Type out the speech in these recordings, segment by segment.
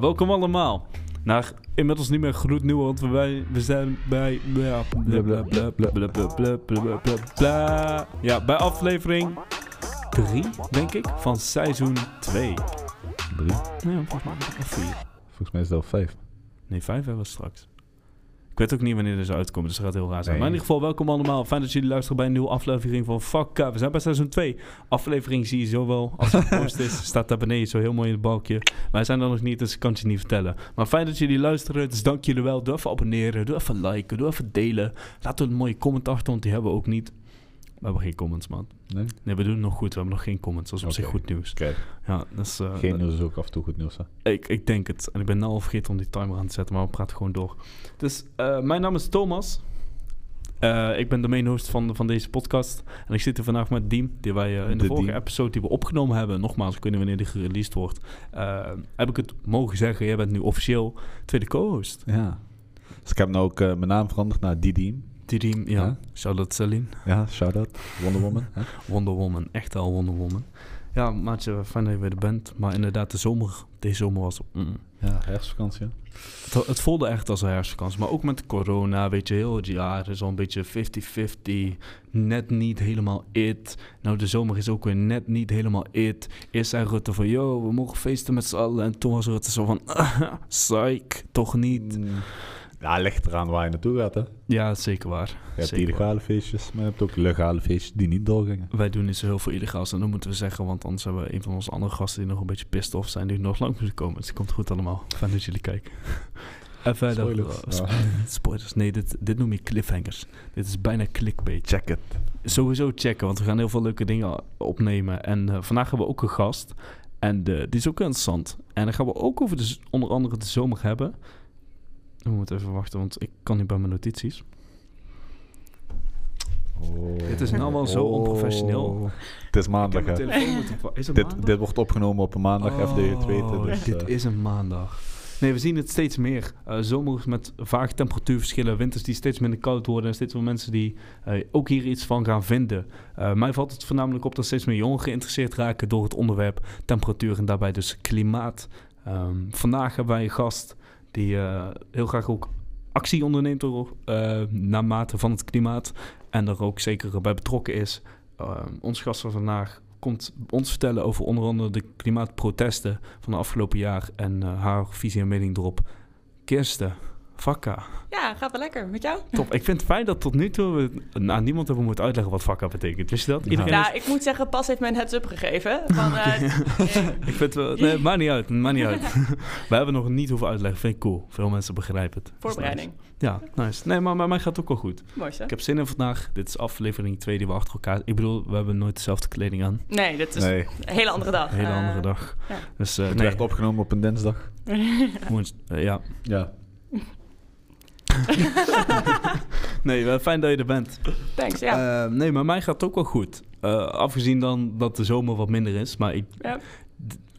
Welkom allemaal naar inmiddels niet meer groet nieuw, want we, we zijn bij... Ja, bij aflevering 3, denk ik, van seizoen 2. 3? Nee, volgens mij 4. Volgens mij is het al 5. Nee, 5 hebben we straks. Ik weet ook niet wanneer deze uitkomen, dus dat gaat heel raar zijn. Nee. Maar in ieder geval, welkom allemaal. Fijn dat jullie luisteren bij een nieuwe aflevering van Fuck. We zijn bij seizoen 2. Aflevering zie je zo wel. Als het gepost is, staat daar beneden zo heel mooi in het balkje. Wij zijn er nog niet, dus ik kan het je niet vertellen. Maar fijn dat jullie luisteren, dus dank jullie wel. Doe even abonneren, doe even liken, doe even delen. Laat een mooie comment achter, want die hebben we ook niet. We hebben geen comments, man. Nee? Nee, we doen het nog goed. We hebben nog geen comments. Dat is op zich goed nieuws. Ja, eh, Geen nieuws is ook af en toe goed nieuws, hè? ik, ik denk het. En ik ben nou al vergeten om die timer aan te zetten, maar we praten gewoon door. Dus eh, mijn naam is Thomas. Eh, ik ben de main host van, van deze podcast. En ik zit hier vandaag met Diem, die wij in de, De vorige Diem. episode die we opgenomen hebben, nogmaals, ik weet niet wanneer die gereleased wordt, heb ik het mogen zeggen, jij bent nu officieel tweede co-host. Ja. Dus ik heb nou ook mijn naam veranderd naar Didiem. Die ja. Ja. Shout-out Celine. Ja, shout-out. Wonder Woman. hè? Wonder Woman, echt al Wonder Woman. Ja, maatje, fijn dat je weer er bent. Maar inderdaad, de zomer, deze zomer was... mm, Ja, herfstvakantie. Het, het voelde echt als een herfstvakantie. Maar ook met corona, weet je, heel het jaar is al een beetje 50-50. Net niet helemaal it. Nou, de zomer is ook weer net niet helemaal it. Eerst zei Rutte van, yo, we mogen feesten met z'n allen. En toen was Rutte zo van, psych, toch niet. Mm. Ja, ligt eraan waar je naartoe gaat, hè? Je Ja, zeker waar. hebt Zeker illegale feestjes, maar je hebt ook legale feestjes die niet doorgingen. Wij doen niet zo heel veel illegaals. En dat moeten we zeggen, want anders hebben we een van onze andere gasten die nog een beetje pissed off zijn, die nog lang moeten komen. Dus het komt goed allemaal. Fijn dat jullie kijken. En verder, Spoilers. eh, spo- spoilers. Nee, dit, dit noem je cliffhangers. Dit is bijna clickbait. Check it. Sowieso checken, want we gaan heel veel leuke dingen opnemen. En eh, vandaag hebben we ook een gast. En de, die is ook interessant. En dan gaan we ook over de, onder andere de zomer hebben. We moeten even wachten, want ik kan niet bij mijn notities. Oh. Dit is nou wel zo onprofessioneel. Oh. Het is maandag, hè? Is Dit, maandag? dit wordt opgenomen op een maandag, Oh, FD het weten. Dus, dit eh, is een maandag. Nee, we zien het steeds meer. Eh zomers met vaag temperatuurverschillen, winters die steeds minder koud worden en steeds meer mensen die eh, ook hier iets van gaan vinden. Eh, mij valt het voornamelijk op dat steeds meer jongeren geïnteresseerd raken door het onderwerp temperatuur en daarbij dus klimaat. Ehm, vandaag hebben wij een gast die eh, heel graag ook actie onderneemt door, eh, naar mate van het klimaat en er ook zeker bij betrokken is. Ehm, ons gast van vandaag komt ons vertellen over onder andere de klimaatprotesten van de afgelopen jaar en eh, haar visie en mening erop. Kirsten, Vakka. Ja, gaat wel lekker. Met jou? Top. Ik vind het fijn dat tot nu toe we aan niemand hebben moeten uitleggen wat Vakka betekent. Wist je dat? Iedereen Nou, ik moet zeggen, Pas heeft me een heads-up gegeven. Van, eh, eh, Ik vind het wel... Nee, maakt niet uit. Maakt niet uit. we hebben nog niet hoeven uitleggen. Vind ik cool. Veel mensen begrijpen het. Voorbereiding. nice. Ja, nice. Nee, maar bij mij gaat het ook wel goed. Mooi zo. Ik heb zin in vandaag. Dit is aflevering 2 die we achter elkaar... Ik bedoel, we hebben nooit dezelfde kleding aan. Nee, dit is nee, een hele andere dag. Een hele Eh, andere dag. ja. Dus uh, het nee, werd opgenomen op een dinsdag. eh, ja. Ja. Nee, wel fijn dat je er bent. Thanks, ja. Eh, nee, maar mij gaat het ook wel goed. Eh, afgezien dan dat de zomer wat minder is. Maar ik, Ja.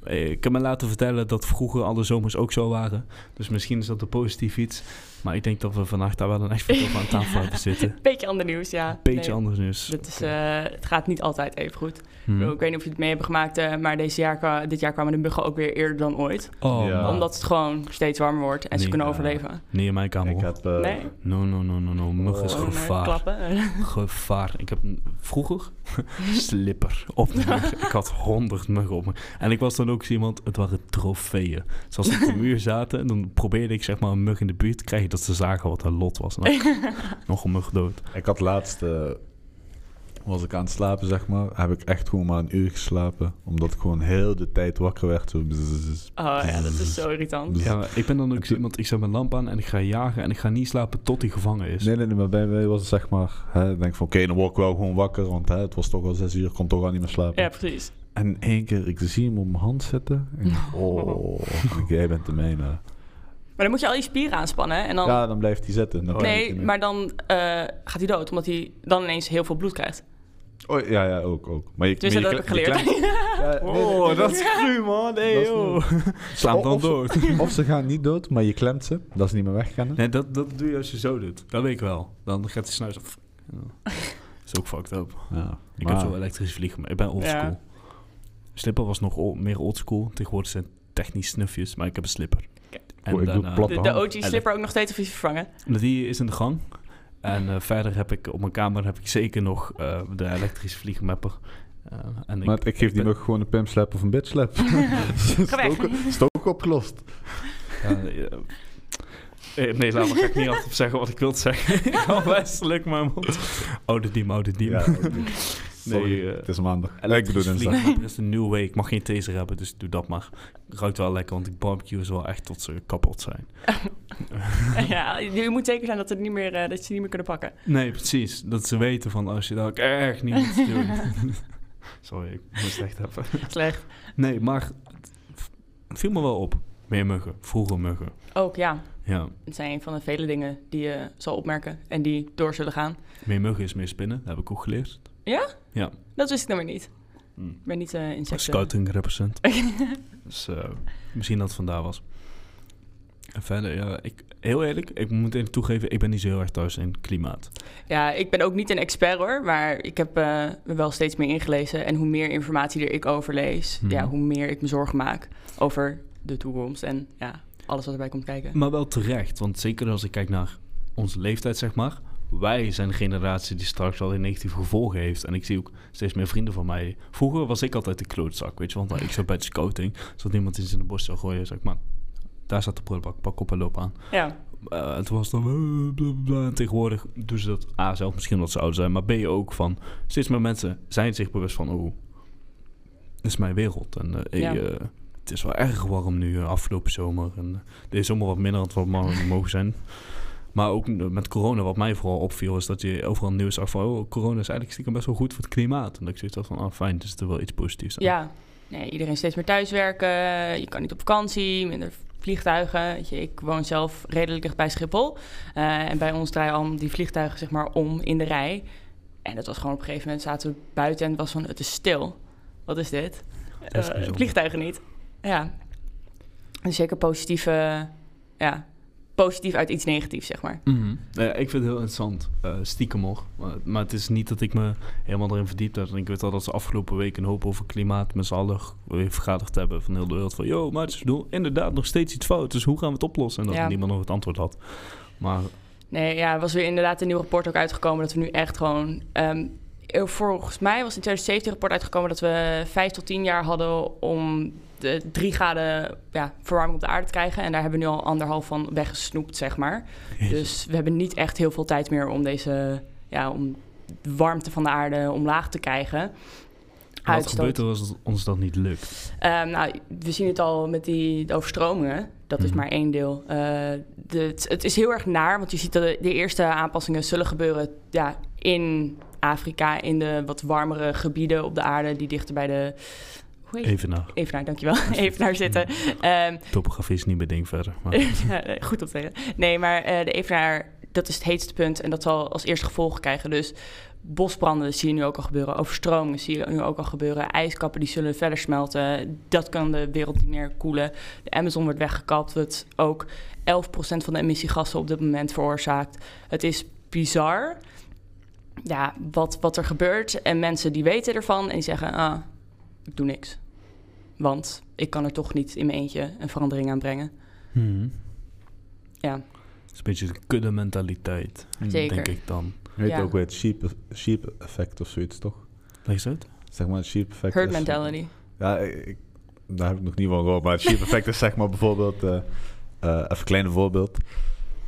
eh, ik heb me laten vertellen dat vroeger alle zomers ook zo waren. Dus misschien is dat een positief iets. Maar ik denk dat we vandaag daar wel een echt veel aan tafel hebben zitten. Beetje ander nieuws, ja. Beetje Nee, anders nieuws. Dit is, eh, het gaat niet altijd even goed. Hmm. Ik weet niet of je het mee hebt gemaakt, eh, maar deze jaar, dit jaar kwamen de muggen ook weer eerder dan ooit. Oh, Ja. Omdat het gewoon steeds warmer wordt en ze kunnen ja. overleven. Nee, in mijn kamer. Ik heb... eh, nee? No, no, no, no, no. Mug is Oh. Eh, gevaar. klappen. Gevaar. Ik heb vroeger slipper op de mug. Ik had honderd muggen op me. En ik was dan ook zo iemand, het waren trofeeën. Zoals ze op de muur zaten, en dan probeerde ik zeg maar een mug in de buurt te krijgen dat ze zagen wat haar lot was. Nou, nog een mug dood. Ik had laatst, eh, was ik aan het slapen, zeg maar, heb ik echt gewoon maar een uur geslapen. Omdat ik gewoon heel de tijd wakker werd. Zo bzzz. Oh ja, dat is zo irritant. Ja, ik ben dan ook zo iemand, ik zet mijn lamp aan en ik ga jagen en ik ga niet slapen tot hij gevangen is. Nee, nee, nee, maar bij mij was het zeg maar, hè, ik denk van oké, dan word ik wel gewoon wakker. Want hè, het was toch al zes uur, ik kon toch al niet meer slapen. Ja, precies. En één keer, ik zie hem op mijn hand zitten. En ik, oh, jij bent de mijne. Maar dan moet je al je spieren aanspannen. En dan, Ja, dan blijft hij zitten. Dan hij nee, maar dan eh, gaat hij dood, omdat hij dan ineens heel veel bloed krijgt. Oh, ja, ja, ook, ook. Maar je, Dus maar dat heb ik geleerd. Ja, nee, nee, nee, nee. is cru man, nee Dat is joh. Sla hem dan dood. Of ze gaan niet dood, maar je klemt ze. Dat is niet meer weggaan. Nee, dat, dat doe je als je zo doet. Dat weet ik wel. Dan gaat hij snuis af. Ja. is ook fucked up. Ja, Ik heb zo elektrisch vliegen, maar ik ben oldschool. Ja. Slipper was nog meer oldschool. Tegenwoordig zijn technisch snufjes, maar ik heb een slipper. Oké. En Oh, ik doe daarna-. De, de. OG-slipper ook nog steeds of is die vervangen? Die is in de gang. En eh, verder heb ik op mijn kamer heb ik zeker nog eh, de elektrische vliegenmapper. Eh, en Maar ik geef die ben- nog gewoon een pimpslap of een bitslap. Is het ook opgelost? Ja, nee, laat maar. Ga ik niet altijd zeggen wat ik wil zeggen. ik hou wijselijk mijn mond. Oude diem, oude diem. Ja. Sorry, Nee, eh, het is maandag. ik bedoel dinsdag. vliegenmapper is een nieuwe week. Ik mag geen taser hebben, dus doe dat maar. Ruikt wel lekker, want ik barbecue is wel echt tot ze kapot zijn. ja, je moet zeker zijn dat, het niet meer, eh, dat ze niet meer kunnen pakken. Nee, precies. Dat ze weten van als je dat ook echt niet moet doen. Sorry, ik moest echt even. Slecht. Nee, maar het viel me wel op. Meer muggen. Vroeger muggen. Ook ja, Ja, het zijn een van de vele dingen die je zal opmerken en die door zullen gaan. meer muggen is meer spinnen. Dat heb ik ook geleerd. Ja? Ja. Dat wist ik dan weer niet. Hm. Ik ben niet eh insecten. Scouting represent. dus eh, misschien dat het vandaar was. En verder, ja, ik, heel eerlijk, ik moet even toegeven, ik ben niet zo heel erg thuis in klimaat. Ja, ik ben ook niet een expert hoor, maar ik heb me wel steeds meer ingelezen. En hoe meer informatie er ik over lees, Mhm. ja, hoe meer ik me zorgen maak over de toekomst en ja, alles wat erbij komt kijken. Maar wel terecht, want zeker als ik kijk naar onze leeftijd, zeg maar. Wij zijn de generatie die straks wel een negatieve gevolgen heeft. En ik zie ook steeds meer vrienden van mij. Vroeger was ik altijd de klootzak, weet je. Want nou, ik zat bij de scouting. Zodat iemand iets in de bos zou gooien. Zeg ik, man, daar staat de prullenbak. Pak op en loop aan. Ja, en toen was het dan... eh. En tegenwoordig doen ze dat A, zelf misschien omdat ze oud zijn. Maar B, ook van... Steeds meer mensen zijn zich bewust van... Oh, dit is mijn wereld. En hey, eh, het is wel erg warm nu, afgelopen zomer. En deze zomer wat minder dan het wat mogen zijn. Maar ook met corona, wat mij vooral opviel... is dat je overal nieuws zag van... Oh, corona is eigenlijk stiekem best wel goed voor het klimaat. En dat ik zoiets had van... Ah, fijn, dus er wel iets positiefs aan. ja. Nee, iedereen steeds meer thuiswerken, je kan niet op vakantie, minder vliegtuigen. Je, ik woon zelf redelijk dicht bij Schiphol. Eh, en bij ons draaien al die vliegtuigen zeg maar om in de rij. En dat was gewoon op een gegeven moment zaten we buiten en het was van, het is stil. Wat is dit? Is Eh, vliegtuigen niet. Ja. Dus zeker positieve, ja, positief uit iets negatiefs, zeg maar. Mhm. Ja, ik vind het heel interessant, eh, stiekem hoor. Maar, maar het is niet dat ik me helemaal erin verdiept heb. En ik weet al dat ze afgelopen week een hoop over klimaat met z'n allen vergaderd hebben van heel de wereld. Van, yo, maar het is bedoel, inderdaad nog steeds iets fout. Dus hoe gaan we het oplossen? En dat Ja. niemand nog het antwoord had. Maar Nee, ja, er was weer inderdaad een nieuw rapport ook uitgekomen dat we nu echt gewoon... ehm, eh, volgens mij was in 2017 een rapport uitgekomen dat we vijf tot tien jaar hadden om de drie graden ja, verwarming op de aarde te krijgen. En daar hebben we nu al anderhalf van weggesnoept, zeg maar. Dus we hebben niet echt heel veel tijd meer om deze, ja, om de warmte van de aarde omlaag te krijgen. wat Uitstoot. gebeurt er als het ons dat niet lukt? Ehm, nou, we zien het al met die de overstromingen. Dat is Mhm. maar één deel. Eh, de, het, het is heel erg naar, want je ziet dat de, de eerste aanpassingen zullen gebeuren ja, in Afrika, in de wat warmere gebieden op de aarde, die dichter bij de. Hoe heet Even naar. Evenaar, dankjewel. Evenaar zitten. Ehm, Topografie is niet mijn ding verder. Maar nee, goed zeggen. Nee, maar eh, de Evenaar, dat is het heetste punt en dat zal als eerste gevolgen krijgen. Dus bosbranden zie je nu ook al gebeuren, overstromingen zie je nu ook al gebeuren, ijskappen die zullen verder smelten. Dat kan de wereld niet meer koelen. De Amazon wordt weggekapt, wat ook 11% van de emissiegassen op dit moment veroorzaakt. Het is bizar ja, wat, wat er gebeurt en mensen die weten ervan en die zeggen, ah, ik doe niks. Want ik kan er toch niet in mijn eentje een verandering aan brengen. Mhm. Ja. Het is een beetje de kudde mentaliteit. Zeker. Denk ik dan. Weet Ja. ook weer het sheep, sheep effect of zoiets, toch? Lees het? Zeg maar het sheep effect. Herd mentality. Ja, ik, daar heb ik nog niet van gehoord. Maar het sheep effect is zeg maar bijvoorbeeld... eh, eh, even een klein voorbeeld.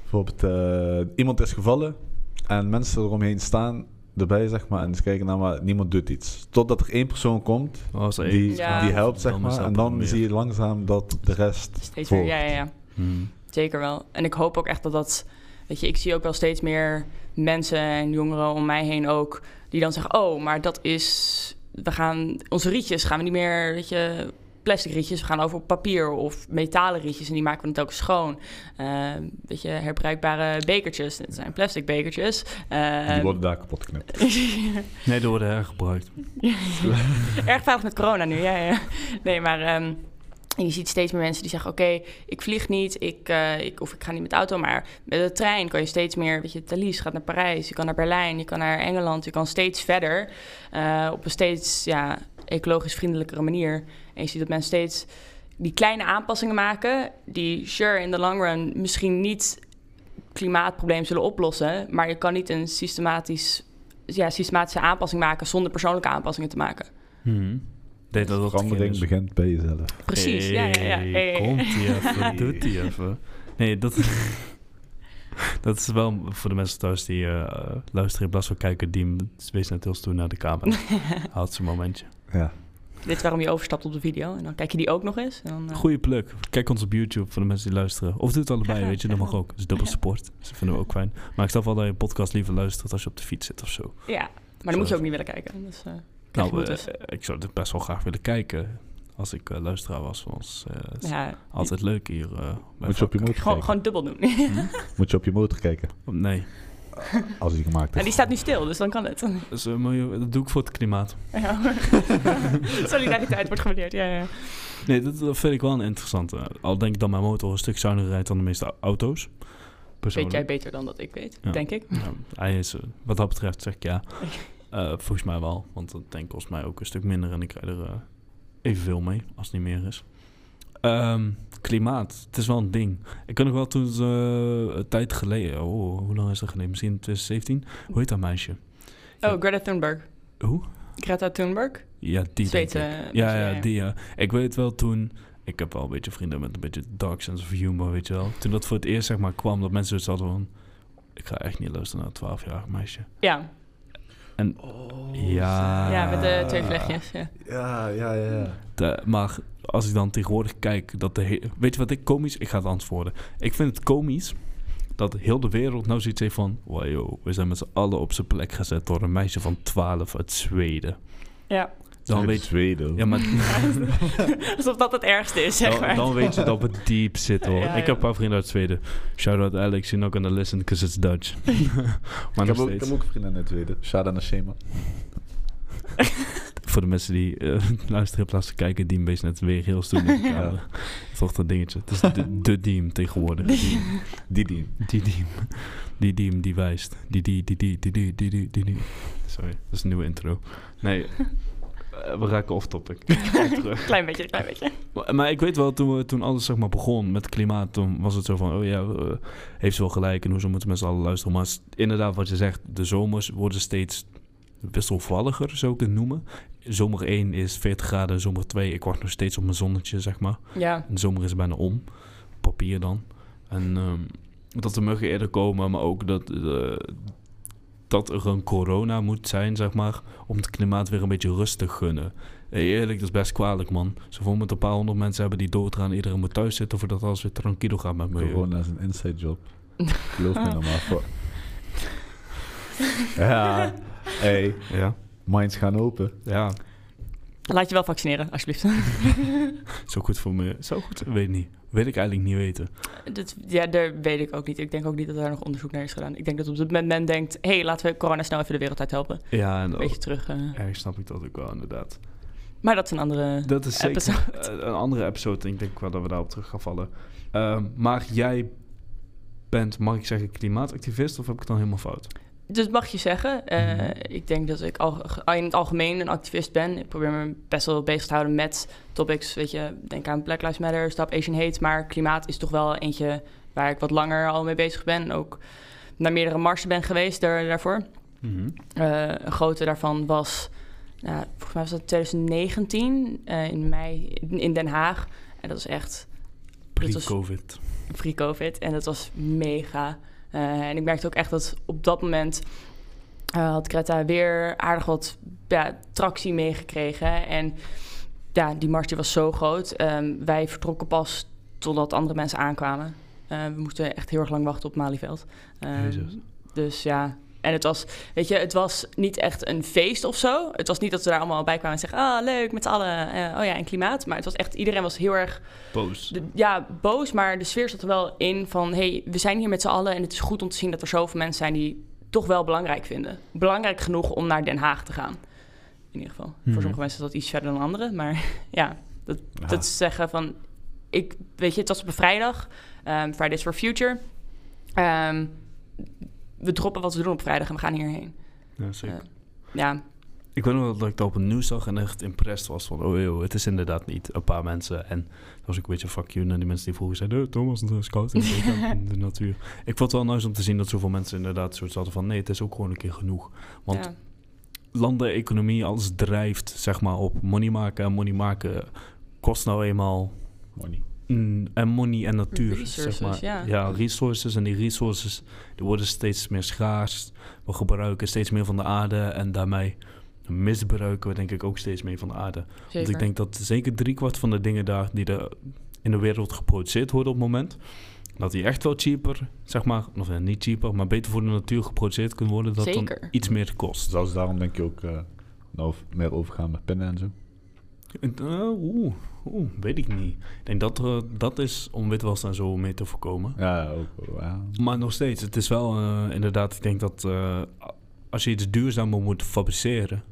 Bijvoorbeeld, eh, iemand is gevallen en mensen eromheen staan erbij, zeg maar, en ze kijken naar, maar niemand doet iets. Totdat er één persoon komt Oh, als die, Ja. die helpt, zeg maar. En dan meer. zie je langzaam dat de rest Steeds volgt. ja, ja, ja. Mhm. Zeker wel. En ik hoop ook echt dat dat... Weet je, ik zie ook wel steeds meer mensen en jongeren om mij heen ook... die dan zeggen, oh, maar dat is... We gaan... Onze rietjes gaan we niet meer, weet je... Plastic rietjes, we gaan over op papier of metalen rietjes en die maken we het ook schoon. Eh, weet je, herbruikbare bekertjes, dat zijn plastic bekertjes. Eh, Die worden daar kapot geknipt. Nee, die worden hergebruikt. Erg veilig met corona nu, ja, ja. Nee, maar ehm, je ziet steeds meer mensen die zeggen... oké, ik vlieg niet, ik, eh, ik, of ik ga niet met de auto... maar met de trein kan je steeds meer... weet je, Thalys gaat naar Parijs, je kan naar Berlijn... je kan naar Engeland, je kan steeds verder... eh, op een steeds ja, ecologisch vriendelijkere manier. En je ziet dat mensen steeds die kleine aanpassingen maken, die sure in de long run misschien niet het klimaatprobleem zullen oplossen, maar je kan niet een systematisch, ja, systematische aanpassing maken zonder persoonlijke aanpassingen te maken. Mhm. Deed dat dat Verandering is. begint bij jezelf. Precies, ja, ja, ja. Hey. Komt ie even, doet hij even. Nee, dat, dat is wel voor de mensen thuis die eh, luisteren in plaats van kijken, die wees net heel stoer naar de camera. Haalt ze een momentje. Ja. Dit is waarom je overstapt op de video. En dan kijk je die ook nog eens. En dan, eh, Goeie pluk. Kijk ons op YouTube voor de mensen die luisteren. Of doe het allebei, weet je, dat mag ook. Dat is dubbel support. Dus dat vinden we ook fijn. Maar ik snap wel dat je een podcast liever luistert als je op de fiets zit of zo. Ja, maar dan moet je ook niet willen kijken. Dus, eh, Nou, eh, ik zou het best wel graag willen kijken als ik eh, luisteraar was van ons. eh, het is ja, altijd leuk hier. eh, Moet je op je motor kijken? gewoon dubbel doen. Moet je op je motor kijken. Nee, Als hij gemaakt en is. die staat nu stil, dus dan kan het. dus, maar je- dat doe ik voor het klimaat. Ja. Solidariteit wordt gewaardeerd, ja, ja. Nee, dat, dat vind ik wel een interessante. Al denk ik dat mijn motor een stuk zuiniger rijdt dan de meeste auto's. Weet jij beter dan dat ik weet, Ja. denk ik. Ja, hij is, eh, wat dat betreft zeg ik ja. Eh, volgens mij wel, want dat denk ik kost mij ook een stuk minder en ik krijg er eh, evenveel mee als het niet meer is. Ehm, klimaat, het is wel een ding. Ik kan nog wel toen ze een tijd geleden, oh, hoe lang is dat geleden? Misschien 2017? Hoe heet dat meisje? Oh, Greta Thunberg. Hoe? Greta Thunberg? Ja, die Zweedse Ja, ja, die ja. Ik weet wel toen... Ik heb wel een beetje vrienden met een beetje dark sense of humor, weet je wel. Toen dat voor het eerst zeg maar kwam, dat mensen zoiets hadden van... Ik ga echt niet luisteren naar een 12-jarig meisje. Ja, Ja. ja met de twee vlechtjes. Ja. Ja, ja, ja. ja. De- maar als ik dan tegenwoordig kijk, dat de he- weet je wat ik komisch? Ik ga het antwoorden. Ik vind het komisch dat heel de wereld nou zoiets heeft van, wow, joh, we zijn met z'n allen op zijn plek gezet door een meisje van 12 uit Zweden. ja dan weet tweede. Ja, maar... Alsof dat het ergste is, zeg dan, maar. Dan weet je dat op het diep zit, hoor. Ik heb een paar vrienden uit Zweden. Shout out Alex, you're not gonna listen because it's Dutch. maar ik, heb ook, ik heb vrienden uit Zweden. Shout out naar Shema. Voor de mensen die uh, luisteren in plaats van kijken, Diem wees net weer heel stoer in de kamer. Toch dat dingetje. Het is de, Deem Diem tegenwoordig. Die Diem. Die Diem. Die Diem die wijst. Die die die die die die die die Sorry, dat is een nieuwe intro. Nee we raken off topic. Terug. Klein beetje, klein beetje. Maar, maar ik weet wel, toen, we, toen alles zeg maar begon met klimaat, toen was het zo van, oh ja, eh, heeft ze wel gelijk en hoezo moeten mensen allen luisteren. Maar inderdaad, wat je zegt, de zomers worden steeds wisselvalliger, zou ik het noemen. Zomer 1 is 40 graden, zomer 2, ik wacht nog steeds op mijn zonnetje, zeg maar. Ja, En de zomer is bijna om, papier dan. En ehm, dat de muggen eerder komen, maar ook dat, eh, dat er een corona moet zijn, zeg maar, om het klimaat weer een beetje rust te gunnen. Eerlijk, dat is best kwalijk, man. Zo voor met een paar honderd mensen hebben die doodgaan, iedereen moet thuis zitten voordat alles weer tranquilo gaat met me. Corona is een inside job. Geloof me nou maar. Voor. ja. Hey, Ja, minds gaan open. ja. laat je wel vaccineren, alsjeblieft. Zo goed voor me. Zo goed, weet niet. Weet ik eigenlijk niet weten. Dat, ja, daar weet ik ook niet. Ik denk ook niet dat daar nog onderzoek naar is gedaan. Ik denk dat op dit moment men denkt... hé, hey, laten we corona snel even de wereld uit helpen. Ja, en Een beetje terug. eh. erg snap ik dat ook wel, inderdaad. Maar dat is een andere... Dat is zeker Episode. eh, een andere episode. Ik denk wel dat we daarop terug gaan vallen. Ehm, maar jij bent, mag ik zeggen, klimaatactivist of heb ik het dan helemaal fout? Dus mag je zeggen. Eh, Mhm. Ik denk dat ik al, in het algemeen een activist ben. Ik probeer me best wel bezig te houden met topics. Weet je, denk aan Black Lives Matter, Stop Asian Hate. Maar klimaat is toch wel eentje waar ik wat langer al mee bezig ben. Ook naar meerdere marsen ben geweest daar, daarvoor. Eh, een grote daarvan was, nou, volgens mij was dat 2019 eh, in mei in, Den Haag. En dat was echt Dat Pre-covid. pre-COVID. En dat was mega. Eh, en ik merkte ook echt dat op dat moment eh, had Greta weer aardig wat ja, tractie meegekregen. En ja, die mars die was zo groot. Ehm, wij vertrokken pas totdat andere mensen aankwamen. Eh, we moesten echt heel erg lang wachten op Malieveld. Jezus. dus ja, en het was, weet je, het was niet echt een feest of zo. Het was niet dat ze daar allemaal bij kwamen en zeggen, ah, leuk, met z'n allen, eh, oh ja, en klimaat. Maar het was echt, iedereen was heel erg Boos. de- ja, boos, maar de sfeer zat er wel in van... hey, we zijn hier met z'n allen en het is goed om te zien dat er zoveel mensen zijn... die toch wel belangrijk vinden. Belangrijk genoeg om naar Den Haag te gaan. In ieder geval. Mhm. Voor sommige mensen is dat iets verder dan anderen. Maar ja, dat, Ja. dat is zeggen van... Ik, weet je, het was op een vrijdag. ehm, Fridays for Future. Ehm, we droppen wat we doen op vrijdag en we gaan hierheen. Ja, zeker. Eh, ja, ik Ik weet nog wel dat ik dat op het nieuws zag en echt impressed was van... Oh joh, het is inderdaad niet een paar mensen. En dat was ook een beetje fuck you naar die mensen die vroeger zeiden... "Eh, Thomas, het is koud in de, in de natuur. Ik vond het wel nice om te zien dat zoveel mensen inderdaad zoiets hadden van... Nee, het is ook gewoon een keer genoeg. Want ja. landen, economie, alles drijft zeg maar op money maken. En money maken kost nou eenmaal Money. Mm, en money en natuur. Resources, zeg maar. ja. resources. En die resources die worden steeds meer schaars. We gebruiken steeds meer van de aarde. En daarmee misbruiken we denk ik ook steeds meer van de aarde. Zeker. Want ik denk dat zeker driekwart van de dingen daar die er in de wereld geproduceerd worden op het moment... dat die echt wel cheaper, zeg maar... of ja, niet cheaper, maar beter voor de natuur geproduceerd kunnen worden... dat dan Zeker. iets meer kost. Zou ze daarom denk je ook eh, nou meer overgaan met pinnen en zo? Uh, Oeh, oeh, weet ik niet. Ik denk dat er, dat is om witwas en zo mee te voorkomen. Ja, ook. Maar nog steeds, het is wel eh, inderdaad, ik denk dat eh, als je iets duurzamer moet fabriceren,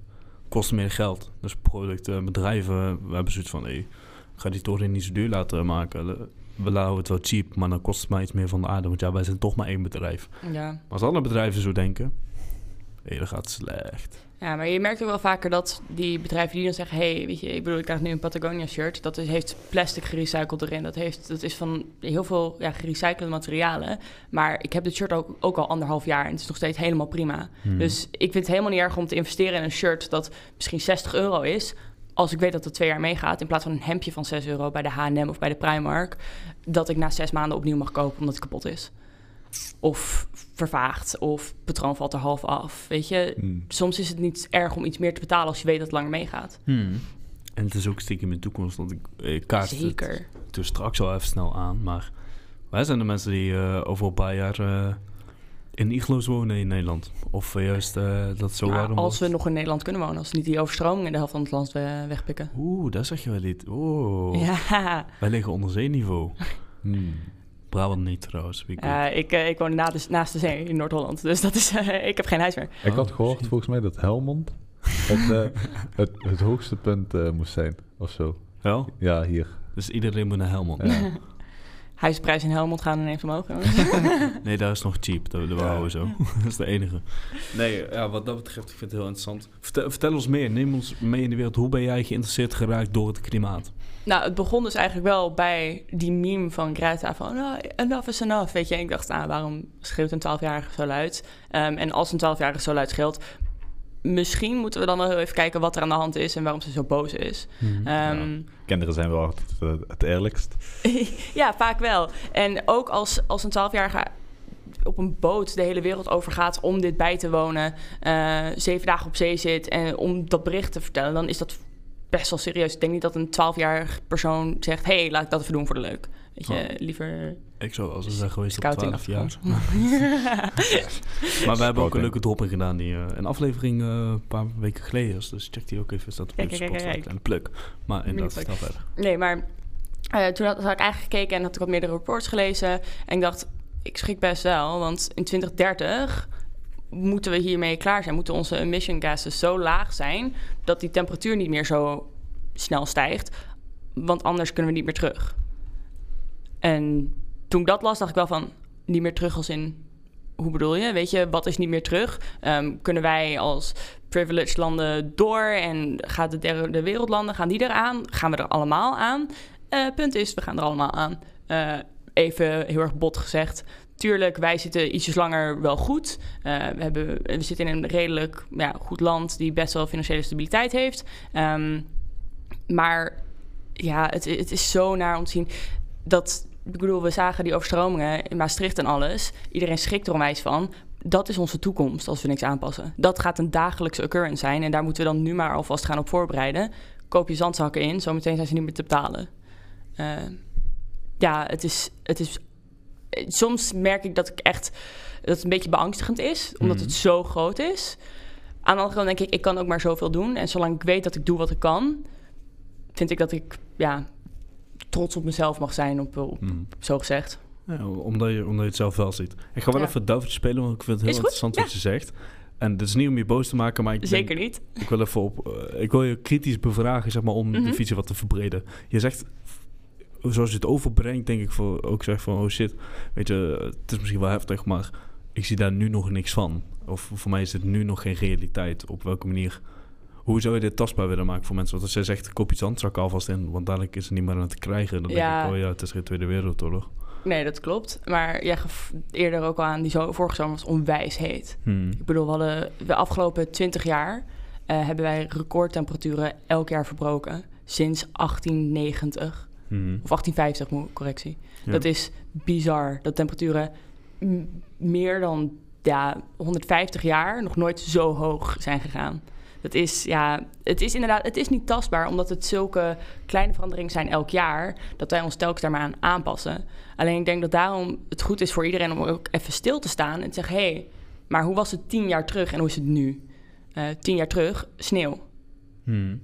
kost meer geld. Dus producten, bedrijven, we hebben zoiets van, hey, ga die toren niet zo duur laten maken. We laten het wel cheap, maar dan kost het maar iets meer van de aarde. Want ja, wij zijn toch maar één bedrijf. Ja. Maar als alle bedrijven zo denken, hé, dan gaat slecht. Ja, maar je merkt ook wel vaker dat die bedrijven die dan zeggen... hey, weet je, ik bedoel, ik krijg nu een Patagonia-shirt. Dat is, heeft plastic gerecycled erin. Dat, heeft, dat is van heel veel ja, gerecyclede materialen. Maar ik heb dit shirt ook, ook al anderhalf jaar en het is nog steeds helemaal prima. Hmm. Dus ik vind het helemaal niet erg om te investeren in een shirt dat misschien 60 euro is. Als ik weet dat het twee jaar meegaat, in plaats van een hemdje van 6 euro bij de HM of bij de Primark. Dat ik na zes maanden opnieuw mag kopen omdat het kapot is. Of vervaagd, of patroon valt er half af. Weet je, Hmm. soms is het niet erg om iets meer te betalen als je weet dat het langer meegaat. Hmm. En het is ook stiekem in de toekomst, want ik, ik kaart het Zeker. dus straks al even snel aan. Maar wij zijn de mensen die eh, over een paar jaar eh, in iglo's wonen in Nederland. Of juist eh, dat het zo Maar warm als we nog in Nederland kunnen wonen, als we niet die overstroming in de helft van het land eh, wegpikken. Oeh, daar zeg je wel niet. Oeh, Ja, wij liggen onder zeeniveau. Hmm. Brabant niet trouwens. Ja, ik, eh, ik woon na de, naast de zee in Noord-Holland. Dus dat is, eh, ik heb geen huis meer. Ik had Oh, gehoord shit. volgens mij dat Helmond het, eh, het, het hoogste punt eh, moest zijn, of zo. Wel? Ja, hier. Dus iedereen moet naar Helmond. Ja. Huisprijs in Helmond gaan ineens omhoog. Nee, daar is nog cheap. Dat, houden we zo. dat is de enige. Nee, ja, wat dat betreft, ik vind het heel interessant. Vertel, vertel ons meer. Neem ons mee in de wereld. Hoe ben jij geïnteresseerd geraakt door het klimaat? nou, het begon dus eigenlijk wel bij die meme van Greta van... nou, enough is enough, weet je. En ik dacht, nou, waarom schreeuwt een 12-jarige zo luid? Ehm, en als een 12-jarige zo luid schreeuwt... misschien moeten we dan wel heel even kijken wat er aan de hand is... en waarom ze zo boos is. Ehm, Kinderen zijn wel altijd eh, het eerlijkst. ja, vaak wel. En ook als, als een 12-jarige op een boot de hele wereld overgaat om dit bij te wonen, eh, zeven dagen op zee zit en om dat bericht te vertellen, dan is dat best wel serieus. Ik denk niet dat een 12-jarig persoon zegt: hé, hey, laat ik dat even doen voor de leuk. Weet je, Oh. liever Ik zou wel zo zijn geweest op scouting 12 jaar. Maar we hebben ook een leuke dropping gedaan. Die, eh, een aflevering eh, een paar weken geleden is. Dus check die ook even. Staat op Kijk. En pluk. Maar inderdaad, vertel verder. Nee, maar eh, toen had, had ik eigenlijk gekeken en had ik wat meerdere reports gelezen. En ik dacht, ik schrik best wel, want in 2030 moeten we hiermee klaar zijn. Moeten onze emission gases zo laag zijn dat die temperatuur niet meer zo snel stijgt. Want anders kunnen we niet meer terug. En toen ik dat las, dacht ik wel van niet meer terug als in. Hoe bedoel je? Weet je, wat is niet meer terug? Ehm, kunnen wij als privileged landen door en gaat de derde wereldlanden, gaan die eraan? Gaan we er allemaal aan? Eh, punt is, we gaan er allemaal aan. Eh, even heel erg bot gezegd. Tuurlijk, wij zitten ietsjes langer wel goed. Eh, we, hebben, we zitten in een redelijk ja, goed land die best wel financiële stabiliteit heeft. Ehm, maar ja, het, het is zo naar om zien dat... Ik bedoel, we zagen die overstromingen in Maastricht en alles. Iedereen schrikt er onwijs van. Dat is onze toekomst als we niks aanpassen. Dat gaat een dagelijkse occurrence zijn. En daar moeten we dan nu maar alvast gaan op voorbereiden. Koop je zandzakken in, zometeen zijn ze niet meer te betalen. Eh, ja, het is, het is... Soms merk ik dat ik echt... Dat het een beetje beangstigend is, omdat Mhm. het zo groot is. Aan de andere kant denk ik, ik kan ook maar zoveel doen. En zolang ik weet dat ik doe wat ik kan... vind ik dat ik ja, trots op mezelf mag zijn, op, op, Mm. zo gezegd. Ja, omdat, je, omdat je het zelf wel ziet. Ik ga wel Ja. even duiveltje spelen, want ik vind het heel interessant wat je zegt. En dit is niet om je boos te maken, maar ik, denk- Zeker niet. ik wil even op... eh, ik wil je kritisch bevragen, zeg maar, om Mhm. de visie wat te verbreden. Je zegt, zoals je het overbrengt, denk ik voor, ook zeg van, oh shit, weet je, het is misschien wel heftig, maar ik zie daar nu nog niks van. Of voor mij is het nu nog geen realiteit. Op welke manier... Hoe zou je dit tastbaar willen maken voor mensen? Want als jij zegt, koop iets anders, zak alvast in, want dadelijk is er niet meer aan te krijgen. Dan Ja. denk ik, oh ja, het is geen Tweede Wereldoorlog. Nee, dat klopt. Maar jij gaf eerder ook al aan, die zo, vorige zomer was onwijs heet. Hmm. Ik bedoel, we hadden de afgelopen 20 jaar eh, hebben wij recordtemperaturen elk jaar verbroken. Sinds 1890. Hmm. Of 1850, moet correctie. Ja. Dat is bizar. Dat temperaturen meer dan ja, 150 jaar nog nooit zo hoog zijn gegaan. Dat is, ja, het is inderdaad, het is niet tastbaar, omdat het zulke kleine veranderingen zijn elk jaar, dat wij ons telkens daar maar aan aanpassen. Alleen ik denk dat daarom het goed is voor iedereen om ook even stil te staan en te zeggen, hé, hey, maar hoe was het tien jaar terug en hoe is het nu? Eh, tien jaar terug, sneeuw. Hmm.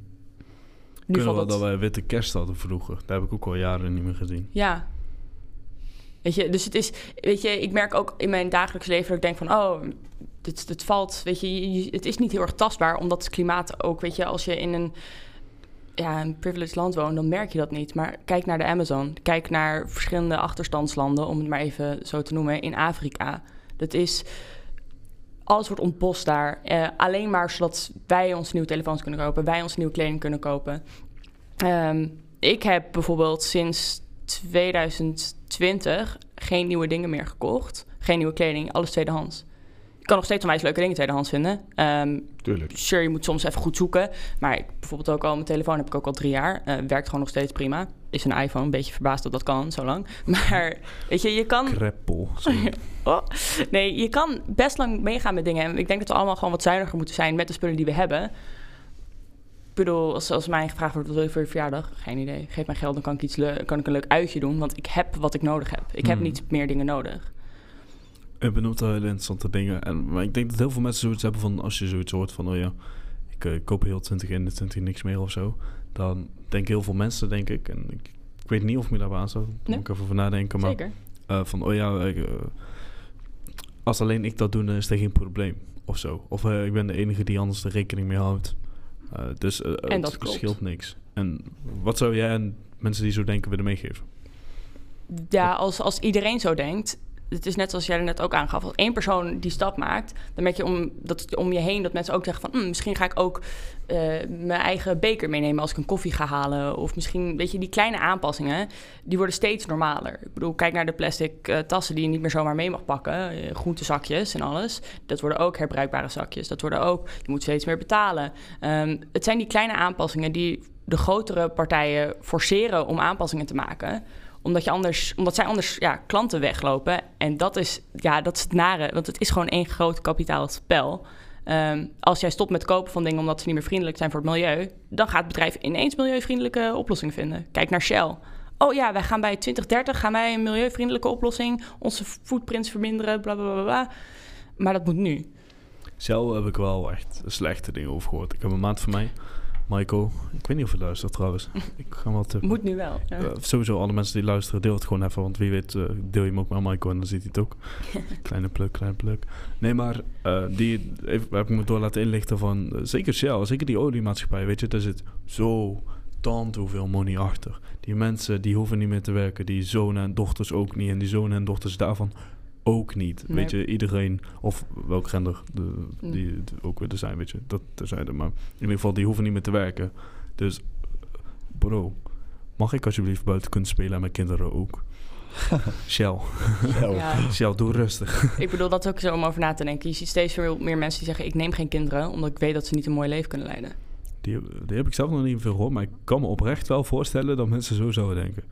Nu Kunnen het... dat wij witte kerst hadden vroeger. Dat heb ik ook al jaren niet meer gezien. Ja. Weet je, dus het is, weet je, ik merk ook in mijn dagelijks leven dat ik denk van, oh, het, valt, weet je- het is niet heel erg tastbaar, omdat het klimaat ook, weet je, als je in een, ja, een privileged land woont, dan merk je dat niet. Maar kijk naar de Amazon, kijk naar verschillende achterstandslanden, om het maar even zo te noemen, in Afrika. Dat is, alles wordt ontbost daar, eh, alleen maar zodat wij ons nieuwe telefoons kunnen kopen, wij ons nieuwe kleding kunnen kopen. Ehm, ik heb bijvoorbeeld sinds 2020 geen nieuwe dingen meer gekocht. Geen nieuwe kleding, alles tweedehands. Ik kan nog steeds onwijs leuke dingen tweedehands vinden. Ehm Tuurlijk. sure, je moet soms even goed zoeken. Maar ik, bijvoorbeeld ook al, mijn telefoon heb ik ook al drie jaar. Eh, werkt gewoon nog steeds prima. Is een iPhone, een beetje verbaasd dat dat kan, zo lang. Maar weet je, je kan... Kreppel. Oh, nee, je kan best lang meegaan met dingen. En ik denk dat we allemaal gewoon wat zuiniger moeten zijn met de spullen die we hebben. Ik bedoel, als, als mij gevraagd wordt, wat wil je voor je verjaardag? Geen idee. Geef mij geld, dan kan ik, iets kan ik een leuk uitje doen. Want ik heb wat ik nodig heb. Ik heb Hmm. niet meer dingen nodig. Benoemt al hele interessante dingen. En, maar ik denk dat heel veel mensen zoiets hebben van... als je zoiets hoort van... oh ja, ik eh, koop heel 2021 niks meer of zo... dan denken heel veel mensen, denk ik... en ik, ik weet niet of ik me daarbij aan zou... daar Nee. moet ik even over nadenken. Maar Zeker. eh, van, oh ja... ik, eh, als alleen ik dat doe, dan is er geen probleem. Of zo. Of ik ben de enige die anders de rekening mee houdt. Dus En dat het scheelt niks. En wat zou jij aan mensen die zo denken willen meegeven? Ja, als, als iedereen zo denkt. Het is net zoals jij er net ook aangaf. Als één persoon die stap maakt, dan merk je om, dat, om je heen dat mensen ook zeggen van... "Hmm, misschien ga ik ook eh, mijn eigen beker meenemen als ik een koffie ga halen. Of misschien, weet je, die kleine aanpassingen, die worden steeds normaler. Ik bedoel, kijk naar de plastic eh, tassen die je niet meer zomaar mee mag pakken. eh, groentezakjes en alles. Dat worden ook herbruikbare zakjes. Dat worden ook, je moet steeds meer betalen. Ehm, het zijn die kleine aanpassingen die de grotere partijen forceren om aanpassingen te maken omdat, je anders, omdat zij anders ja, klanten weglopen. En dat is, ja, dat is het nare. Want het is gewoon één groot kapitaalspel. Ehm als jij stopt met kopen van dingen omdat ze niet meer vriendelijk zijn voor het milieu... dan gaat het bedrijf ineens milieuvriendelijke oplossingen vinden. Kijk naar Shell. Oh ja, wij gaan bij 2030 gaan wij een milieuvriendelijke oplossing... onze footprints verminderen, bla bla bla bla. Maar dat moet nu. Zelf heb ik wel echt slechte dingen over gehoord. Ik heb een maat van mij, Michael. Ik weet niet of je luistert trouwens. Ik ga tippen. Moet nu wel. Ja. Eh, sowieso alle mensen die luisteren, deel het gewoon even. Want wie weet eh, deel je hem ook met Michael en dan ziet hij het ook. kleine pluk, kleine pluk. Nee, maar eh, die even, heb ik me door laten inlichten van... zeker Shell, zeker die oliemaatschappij, weet je. Daar zit zo tant hoeveel money achter. Die mensen, die hoeven niet meer te werken. Die zonen en dochters ook niet. En die zonen en dochters daarvan ook niet. Nee. Weet je, iedereen... Of welk gender de, Mm. die de- ook weer er zijn, weet je. Dat terzijde. Maar in ieder geval, die hoeven niet meer te werken. Dus, bro... Mag ik alsjeblieft buiten kunnen spelen en mijn kinderen ook? Shell. Ja. Shell, doe rustig. Ik bedoel, dat is ook zo om over na te denken. Je ziet steeds veel meer mensen die zeggen... ik neem geen kinderen, omdat ik weet dat ze niet een mooi leven kunnen leiden. Die, die heb ik zelf nog niet veel gehoord, maar ik kan me oprecht wel voorstellen dat mensen zo zouden denken.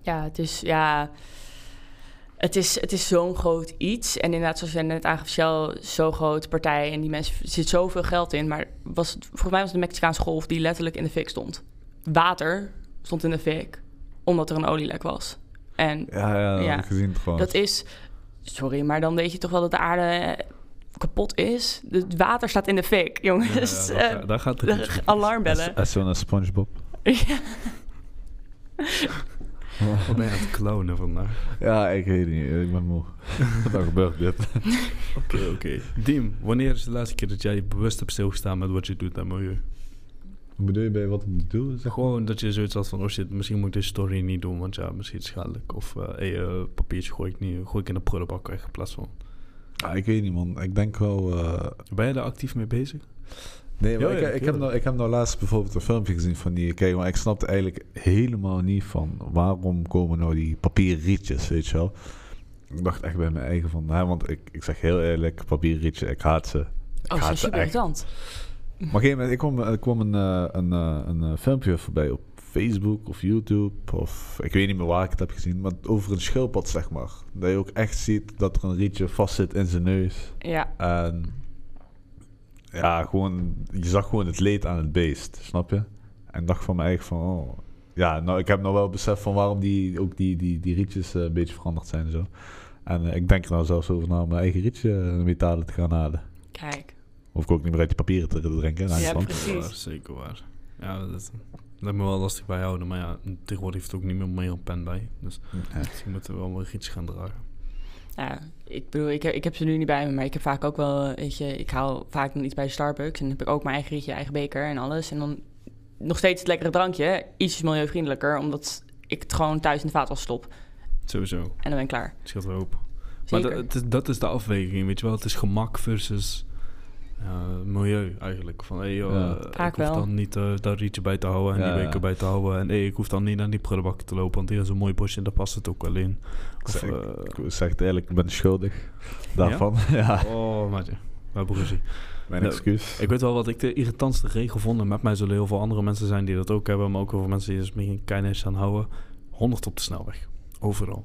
Ja, het is, ja, het is, het is zo'n groot iets. En inderdaad, zoals jij net aangaf, Shell, zo'n grote partij. En die mensen, er zit zoveel geld in. Maar was, het- volgens mij was het de Mexicaanse golf die letterlijk in de fik stond. Water stond in de fik, omdat er een olielek was. En Ja, ja, dat Ja. gezien gewoon. dat is, sorry, maar dan weet je toch wel dat de aarde kapot is? Het water staat in de fik, jongens. Ja, ja, Eh, daar, daar gaat het de- alarmbellen. Als zo'n SpongeBob. Ja. Wat ben je aan het clownen vandaag? Ja, ik weet niet. Ik ben moe. Wat gebeurt dit? Oké, oké. Diem, wanneer is de laatste keer dat jij bewust hebt stilgestaan met wat je doet aan milieu? Hoe bedoel je bij wat ik doe? Zeg Gewoon dat je zoiets had van, oh shit, misschien moet ik deze story niet doen, want ja, misschien is het schadelijk. Of, eh hey, eh, papiertje gooi ik, niet, gooi ik in de prullenbak weg in plaats van... Ah, ik weet niet, man. Ik denk wel... eh, Ben je daar actief mee bezig? Nee, maar Ja, ik, ja, ik, heb nou, ik heb nou laatst bijvoorbeeld een filmpje gezien van die... Kijk, maar ik snapte eigenlijk helemaal niet van... waarom komen nou die papieren rietjes, weet je wel? Ik dacht echt bij mijn eigen van... Hè, want ik, ik zeg heel eerlijk, papieren rietjes, ik haat ze. Ik Oh, haat is ze super echt. irritant. Maar op een gegeven moment, ik kwam, er kwam een, eh, een, eh, een eh, filmpje voorbij op Facebook of YouTube of ik weet niet meer waar ik het heb gezien, maar over een schildpad zeg maar. Dat je ook echt ziet dat er een rietje vast zit in zijn neus. Ja, En ja, gewoon, je zag gewoon het leed aan het beest, snap je? En dacht van mijn eigen van, oh, ja, nou ik heb nou wel besef van waarom die, ook die, die, die rietjes eh, een beetje veranderd zijn en zo. En eh, ik denk er nou zelfs over na om mijn eigen rietje eh, metalen te gaan halen. kijk. Of ik ook niet meer uit die papieren te drinken. in Ja, precies. Waar, zeker waar. Ja, dat lijkt me wel lastig bijhouden. Maar ja, tegenwoordig heeft het ook niet meer meer een pen bij. Dus Ja. misschien moeten we wel maar iets gaan dragen. Ja, ik bedoel, ik heb, ik heb ze nu niet bij me, maar ik heb vaak ook wel, weet je, ik haal vaak dan iets bij Starbucks en dan heb ik ook mijn eigen rietje, eigen beker en alles. En dan nog steeds het lekkere drankje, ietsjes milieuvriendelijker, omdat ik het gewoon thuis in de vaatwas stop. Sowieso. En dan ben ik klaar. Het scheelt wel hoop. Maar dat, het is, dat is de afweging, weet je wel. Het is gemak versus eh, milieu eigenlijk. Van, hey, joh, Ja. eh, Vaak ik hoef wel. dan niet eh daar rietje bij te houden en Ja, die ja. beker bij te houden. En hey, ik hoef dan niet naar die prullenbak te lopen, want hier is een mooi bosje en daar past het ook wel in. Of, zeg, ik zeg het eerlijk, ik ben schuldig daarvan. Ja, oh, maatje. We hebben ruzie. mijn Nou, excuus. Ik weet wel wat ik de irritantste regel vond. En met mij zullen heel veel andere mensen zijn die dat ook hebben. Maar ook heel veel mensen die er misschien kennis aan houden. 100 op de snelweg. Overal.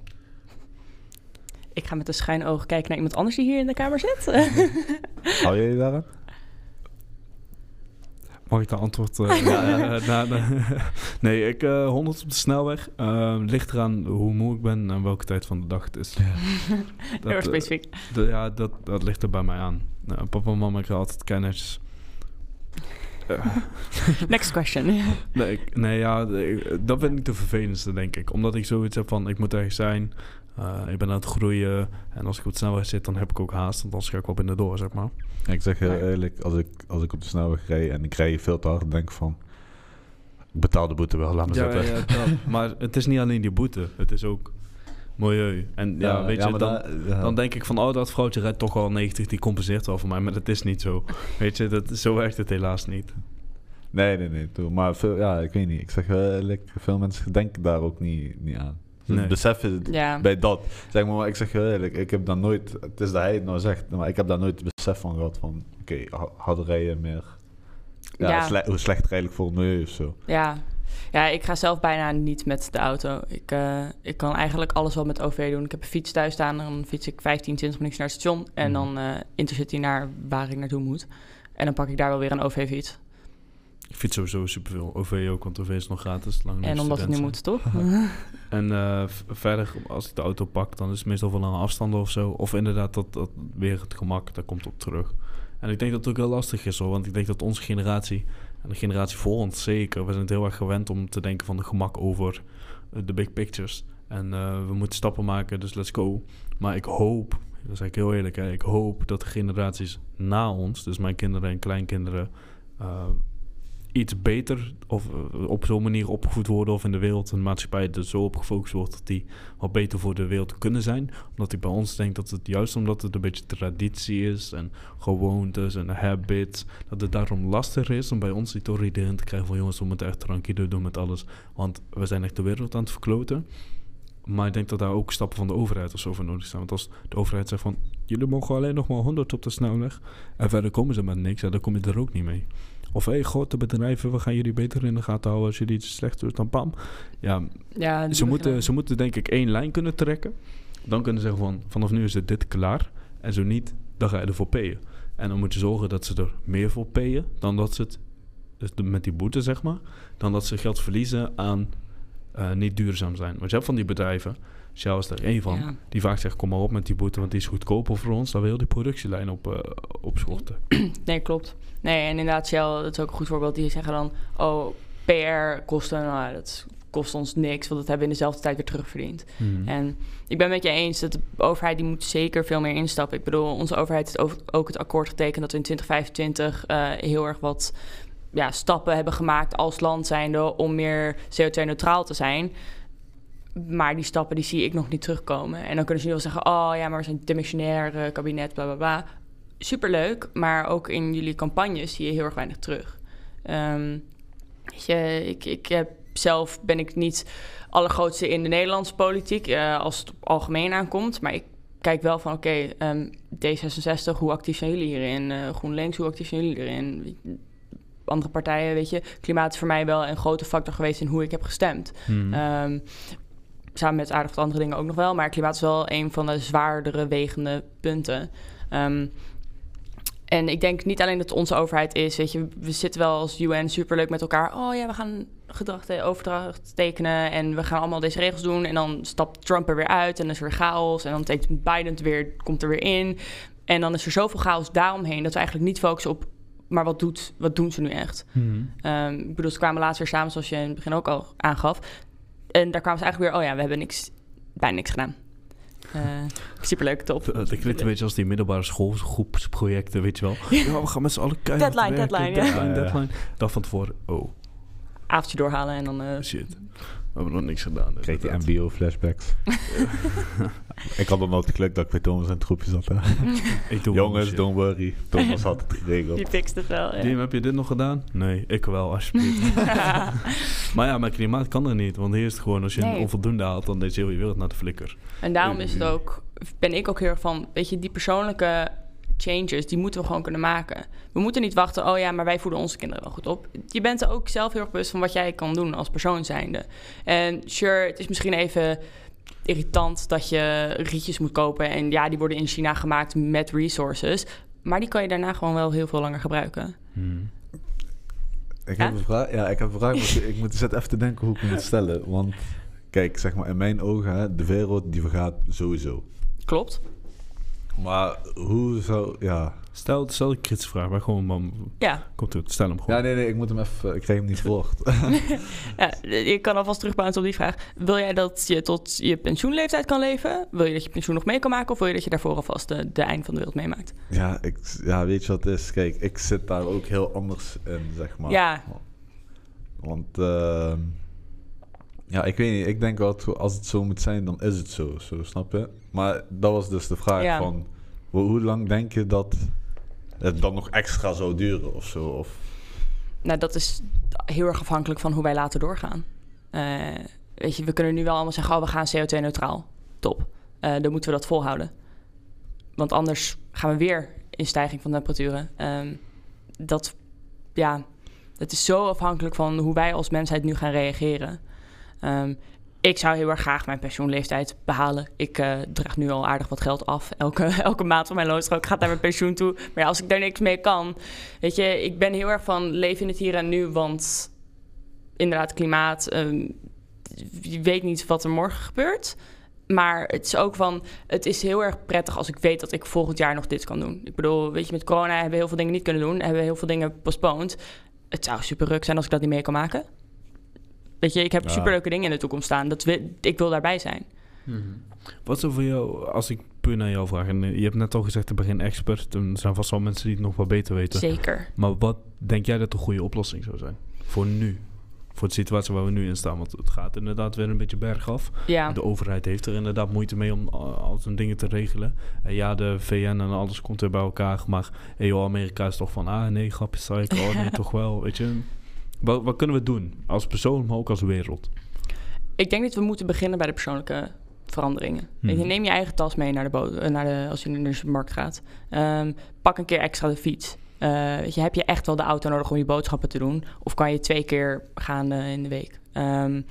Ik ga met een schuin oog kijken naar iemand anders die hier in de kamer zit. Hou jij je daaraan? Mag ik de antwoord? eh, na- na- na- nee, ik eh 100 op de snelweg. Eh, ligt eraan hoe moe ik ben en welke tijd van de dag het is. Heel erg eh, specifiek. ja, dat, dat ligt er bij mij aan. Nou, papa en mama krijgen altijd kennis. Eh, Next question. Nee, ik- nee ja, dat vind ik de vervelendste, denk ik. Omdat ik zoiets heb van, ik moet ergens zijn. Eh, ik ben aan het groeien. En als ik op de snelweg zit, dan heb ik ook haast. Want anders ga ik wel binnen door, zeg maar. Ik zeg heel Ja. eerlijk, als ik, als ik op de snelweg rijd en ik rij veel te hard, dan denk ik van... Ik betaal de boete wel, laat me Ja, zitten. ja, dat. maar het is niet alleen die boete. Het is ook milieu. En ja, weet je, dan, daar- ja. dan denk ik van... Oh, dat vrouwtje rijdt toch al 90. Die compenseert wel voor mij. Maar dat is niet zo. Weet je, dat, zo werkt het helaas niet. Nee, nee, nee. toe. Maar veel, ja, ik weet niet. Ik zeg heel eerlijk, veel mensen denken daar ook niet, niet aan. Nee. het Ja. bij dat. Zeg maar, ik zeg heel eerlijk, ik heb daar nooit... Het is dat hij het nou zegt, maar ik heb daar nooit besef van gehad van... Oké, ha- harder rijden meer... Ja, Ja. sle- hoe slechter eigenlijk voor het milieu of zo. Ja. ja, ik ga zelf bijna niet met de auto. Ik, eh, ik kan eigenlijk alles wel met OV doen. Ik heb een fiets thuis staan, dan fiets ik 15, 20 minuten naar het station. En Mhm. dan eh intercity naar waar ik naartoe moet. En dan pak ik daar wel weer een OV-fiets. Ik fiets sowieso superveel. OV ook, want OV is nog gratis. Lang En omdat het nu moet, toch? En eh, verder, als ik de auto pak, dan is het meestal voor lange afstanden of zo. Of inderdaad, dat, dat weer het gemak, daar komt op terug. En ik denk dat het ook heel lastig is hoor, want ik denk dat onze generatie, en de generatie voor ons zeker, we zijn het heel erg gewend om te denken van de gemak over eh, de big pictures. En eh, we moeten stappen maken, dus let's go. Maar ik hoop, dat zeg ik heel eerlijk, hè, ik hoop dat de generaties na ons, dus mijn kinderen en kleinkinderen, iets beter of eh, op zo'n manier opgevoed worden of in de wereld en de maatschappij er zo op gefocust wordt dat die wat beter voor de wereld kunnen zijn. Omdat ik bij ons denk dat het juist omdat het een beetje traditie is en gewoontes en habits, dat het daarom lastiger is om bij ons die iedereen te krijgen van jongens, we moeten echt tranquilo doen met alles. Want we zijn echt de wereld aan het verkloten. Maar ik denk dat daar ook stappen van de overheid of zo voor nodig zijn. Want als de overheid zegt van... jullie mogen alleen nog maar 100 op de snelweg... en verder komen ze met niks, dan kom je er ook niet mee. Of hé, hey, grote bedrijven, we gaan jullie beter in de gaten houden... als jullie iets slecht doen, dan pam. Ja, ze moeten, ze moeten denk ik één lijn kunnen trekken. Dan kunnen ze zeggen van... vanaf nu is het dit klaar. En zo niet, dan ga je ervoor payen. En dan moet je zorgen dat ze er meer voor payen... dan dat ze het... de- met die boete, zeg maar... dan dat ze geld verliezen aan eh, niet duurzaam zijn. Want je hebt van die bedrijven... Shell is er één van. Ja. Die vaak zegt, kom maar op met die boete, want die is goedkoper voor ons. Dan wil die productielijn op, eh opschorten. Nee, klopt. Nee, en inderdaad, Shell, dat is ook een goed voorbeeld. Die zeggen dan, oh, PR-kosten, nou, dat kost ons niks, want dat hebben we in dezelfde tijd weer terugverdiend. Mhm. En ik ben met je eens dat de overheid die moet zeker veel meer instappen. Ik bedoel, onze overheid heeft ook het akkoord getekend dat we in 2025 eh, heel erg wat ja, stappen hebben gemaakt als land zijnde om meer CO2-neutraal te zijn. Maar die stappen die zie ik nog niet terugkomen. En dan kunnen ze nu wel zeggen, oh ja, maar we zijn demissionair eh, kabinet, bla bla bla. superleuk, maar ook in jullie campagnes zie je heel erg weinig terug. Ehm, weet je, ik, ik heb zelf ben ik niet allergrootste in de Nederlandse politiek uh, als het op algemeen aankomt, maar ik kijk wel van oké, okay, um, D66, hoe actief zijn jullie hierin? Uh, GroenLinks, hoe actief zijn jullie erin? Andere partijen, weet je, klimaat is voor mij wel een grote factor geweest in hoe ik heb gestemd. Hmm. Um, samen met aardig wat andere dingen ook nog wel. Maar klimaat is wel een van de zwaardere wegende punten. Um, en ik denk niet alleen dat het onze overheid is. Weet je, we zitten wel als UN superleuk met elkaar. Oh ja, we gaan gedragsoverdracht tekenen. En we gaan allemaal deze regels doen. En dan stapt Trump er weer uit. En dan is er weer chaos. En dan tekent Biden het weer, komt er weer in. En dan is er zoveel chaos daaromheen dat we eigenlijk niet focussen op. Maar wat, doet, wat doen ze nu echt? Hmm. Um, ik bedoel, ze kwamen laatst weer samen, zoals je in het begin ook al aangaf. En daar kwamen ze eigenlijk weer, oh ja, we hebben niks, bijna niks gedaan. Uh, superleuk, top. Dat klinkt een beetje als die middelbare schoolgroepsprojecten, weet je wel. Ja, we gaan met z'n allen kijken. Deadline, deadline, deadline, Ja, deadline. Dat van tevoren, oh, Avondje doorhalen en dan... eh, shit. We hebben nog niks gedaan. Kreeg die. MBO-flashbacks. ik had dan nooit geluk dat ik bij Thomas in het groepje zat. hè. Ik doe Jongens, shit. don't worry. Thomas had het geregeld. die fixt het wel, ja. Dim, heb je dit nog gedaan? Nee, ik wel, alsjeblieft. maar ja, met klimaat kan er niet. Want hier is het gewoon, als je Nee. een onvoldoende haalt, dan is heel je wereld naar de flikker. En daarom is het ook, ben ik ook heel erg van, weet je, die persoonlijke changes, die moeten we gewoon kunnen maken. We moeten niet wachten, oh ja, maar wij voeden onze kinderen wel goed op. Je bent er ook zelf heel erg bewust van wat jij kan doen als persoon zijnde. En sure, het is misschien even irritant dat je rietjes moet kopen. En ja, die worden in China gemaakt met resources. Maar die kan je daarna gewoon wel heel veel langer gebruiken. Hmm. Ik Ja? heb een vraag. Ja, ik heb een vraag. maar ik- moet eens even te denken hoe ik moet stellen. Want kijk, zeg maar in mijn ogen, hè, de wereld die vergaat sowieso. Klopt. Maar hoe zou... Ja, Stel, stel een kritische vraag, maar gewoon, man, Ja, komt goed, stel hem gewoon. ja nee, nee, ik moet hem even... Ik krijg hem niet verwoord. ja je kan alvast terugbouwen op die vraag. Wil jij dat je tot je pensioenleeftijd kan leven? Wil je dat je pensioen nog mee kan maken? Of wil je dat je daarvoor alvast de, de eind van de wereld meemaakt? ja, ik, ja, weet je wat het is? Kijk, ik zit daar ook heel anders in, zeg maar. Ja. Want... ehm, ja, ik weet niet. Ik denk dat als het zo moet zijn, dan is het zo. zo snap je? Maar dat was dus de vraag Ja. van... Hoe, hoe lang denk je dat het dan nog extra zou duren of zo? Of, Nou, dat is heel erg afhankelijk van hoe wij later doorgaan. Eh, weet je, we kunnen nu wel allemaal zeggen, oh, we gaan CO2-neutraal. Top. Eh, dan moeten we dat volhouden. Want anders gaan we weer in stijging van temperaturen. Ehm, dat, ja, het is zo afhankelijk van hoe wij als mensheid nu gaan reageren. Ehm, ik zou heel erg graag mijn pensioenleeftijd behalen. Ik eh, draag nu al aardig wat geld af. Elke, elke maand van mijn loonstrook gaat naar mijn pensioen toe. Maar ja, als ik daar niks mee kan... Weet je, ik ben heel erg van leven in het hier en nu. Want inderdaad, klimaat... ehm, je weet niet wat er morgen gebeurt. Maar het is ook van... Het is heel erg prettig als ik weet dat ik volgend jaar nog dit kan doen. Ik bedoel, weet je, met corona hebben we heel veel dingen niet kunnen doen. Hebben we heel veel dingen postponed. Het zou super ruk zijn als ik dat niet mee kan maken. Weet je, ik heb Ja. superleuke dingen in de toekomst staan. Dat wil, ik wil daarbij zijn. Mhm. Wat is er voor jou, als ik puur naar jou vraag, en eh, je hebt net al gezegd, ik ben geen expert, er zijn vast wel mensen die het nog wat beter weten. Zeker. Maar wat denk jij dat een goede oplossing zou zijn? Voor nu? Voor de situatie waar we nu in staan. Want het gaat inderdaad weer een beetje bergaf. Ja. De overheid heeft er inderdaad moeite mee om al al zijn dingen te regelen. En ja, de VN en alles komt weer bij elkaar. Maar hey, joh, Amerika is toch van, ah nee, grapje, psych. Oh nee, toch wel, weet je. Wat, wat kunnen we doen? Als persoon, maar ook als wereld. Ik denk dat we moeten beginnen bij de persoonlijke veranderingen. Je, Mhm. neem je eigen tas mee naar de, eh, naar de als je naar de supermarkt gaat. Ehm, pak een keer extra de fiets. Eh, weet je, heb je echt wel de auto nodig om je boodschappen te doen? Of kan je twee keer gaan eh, in de week? Ehm,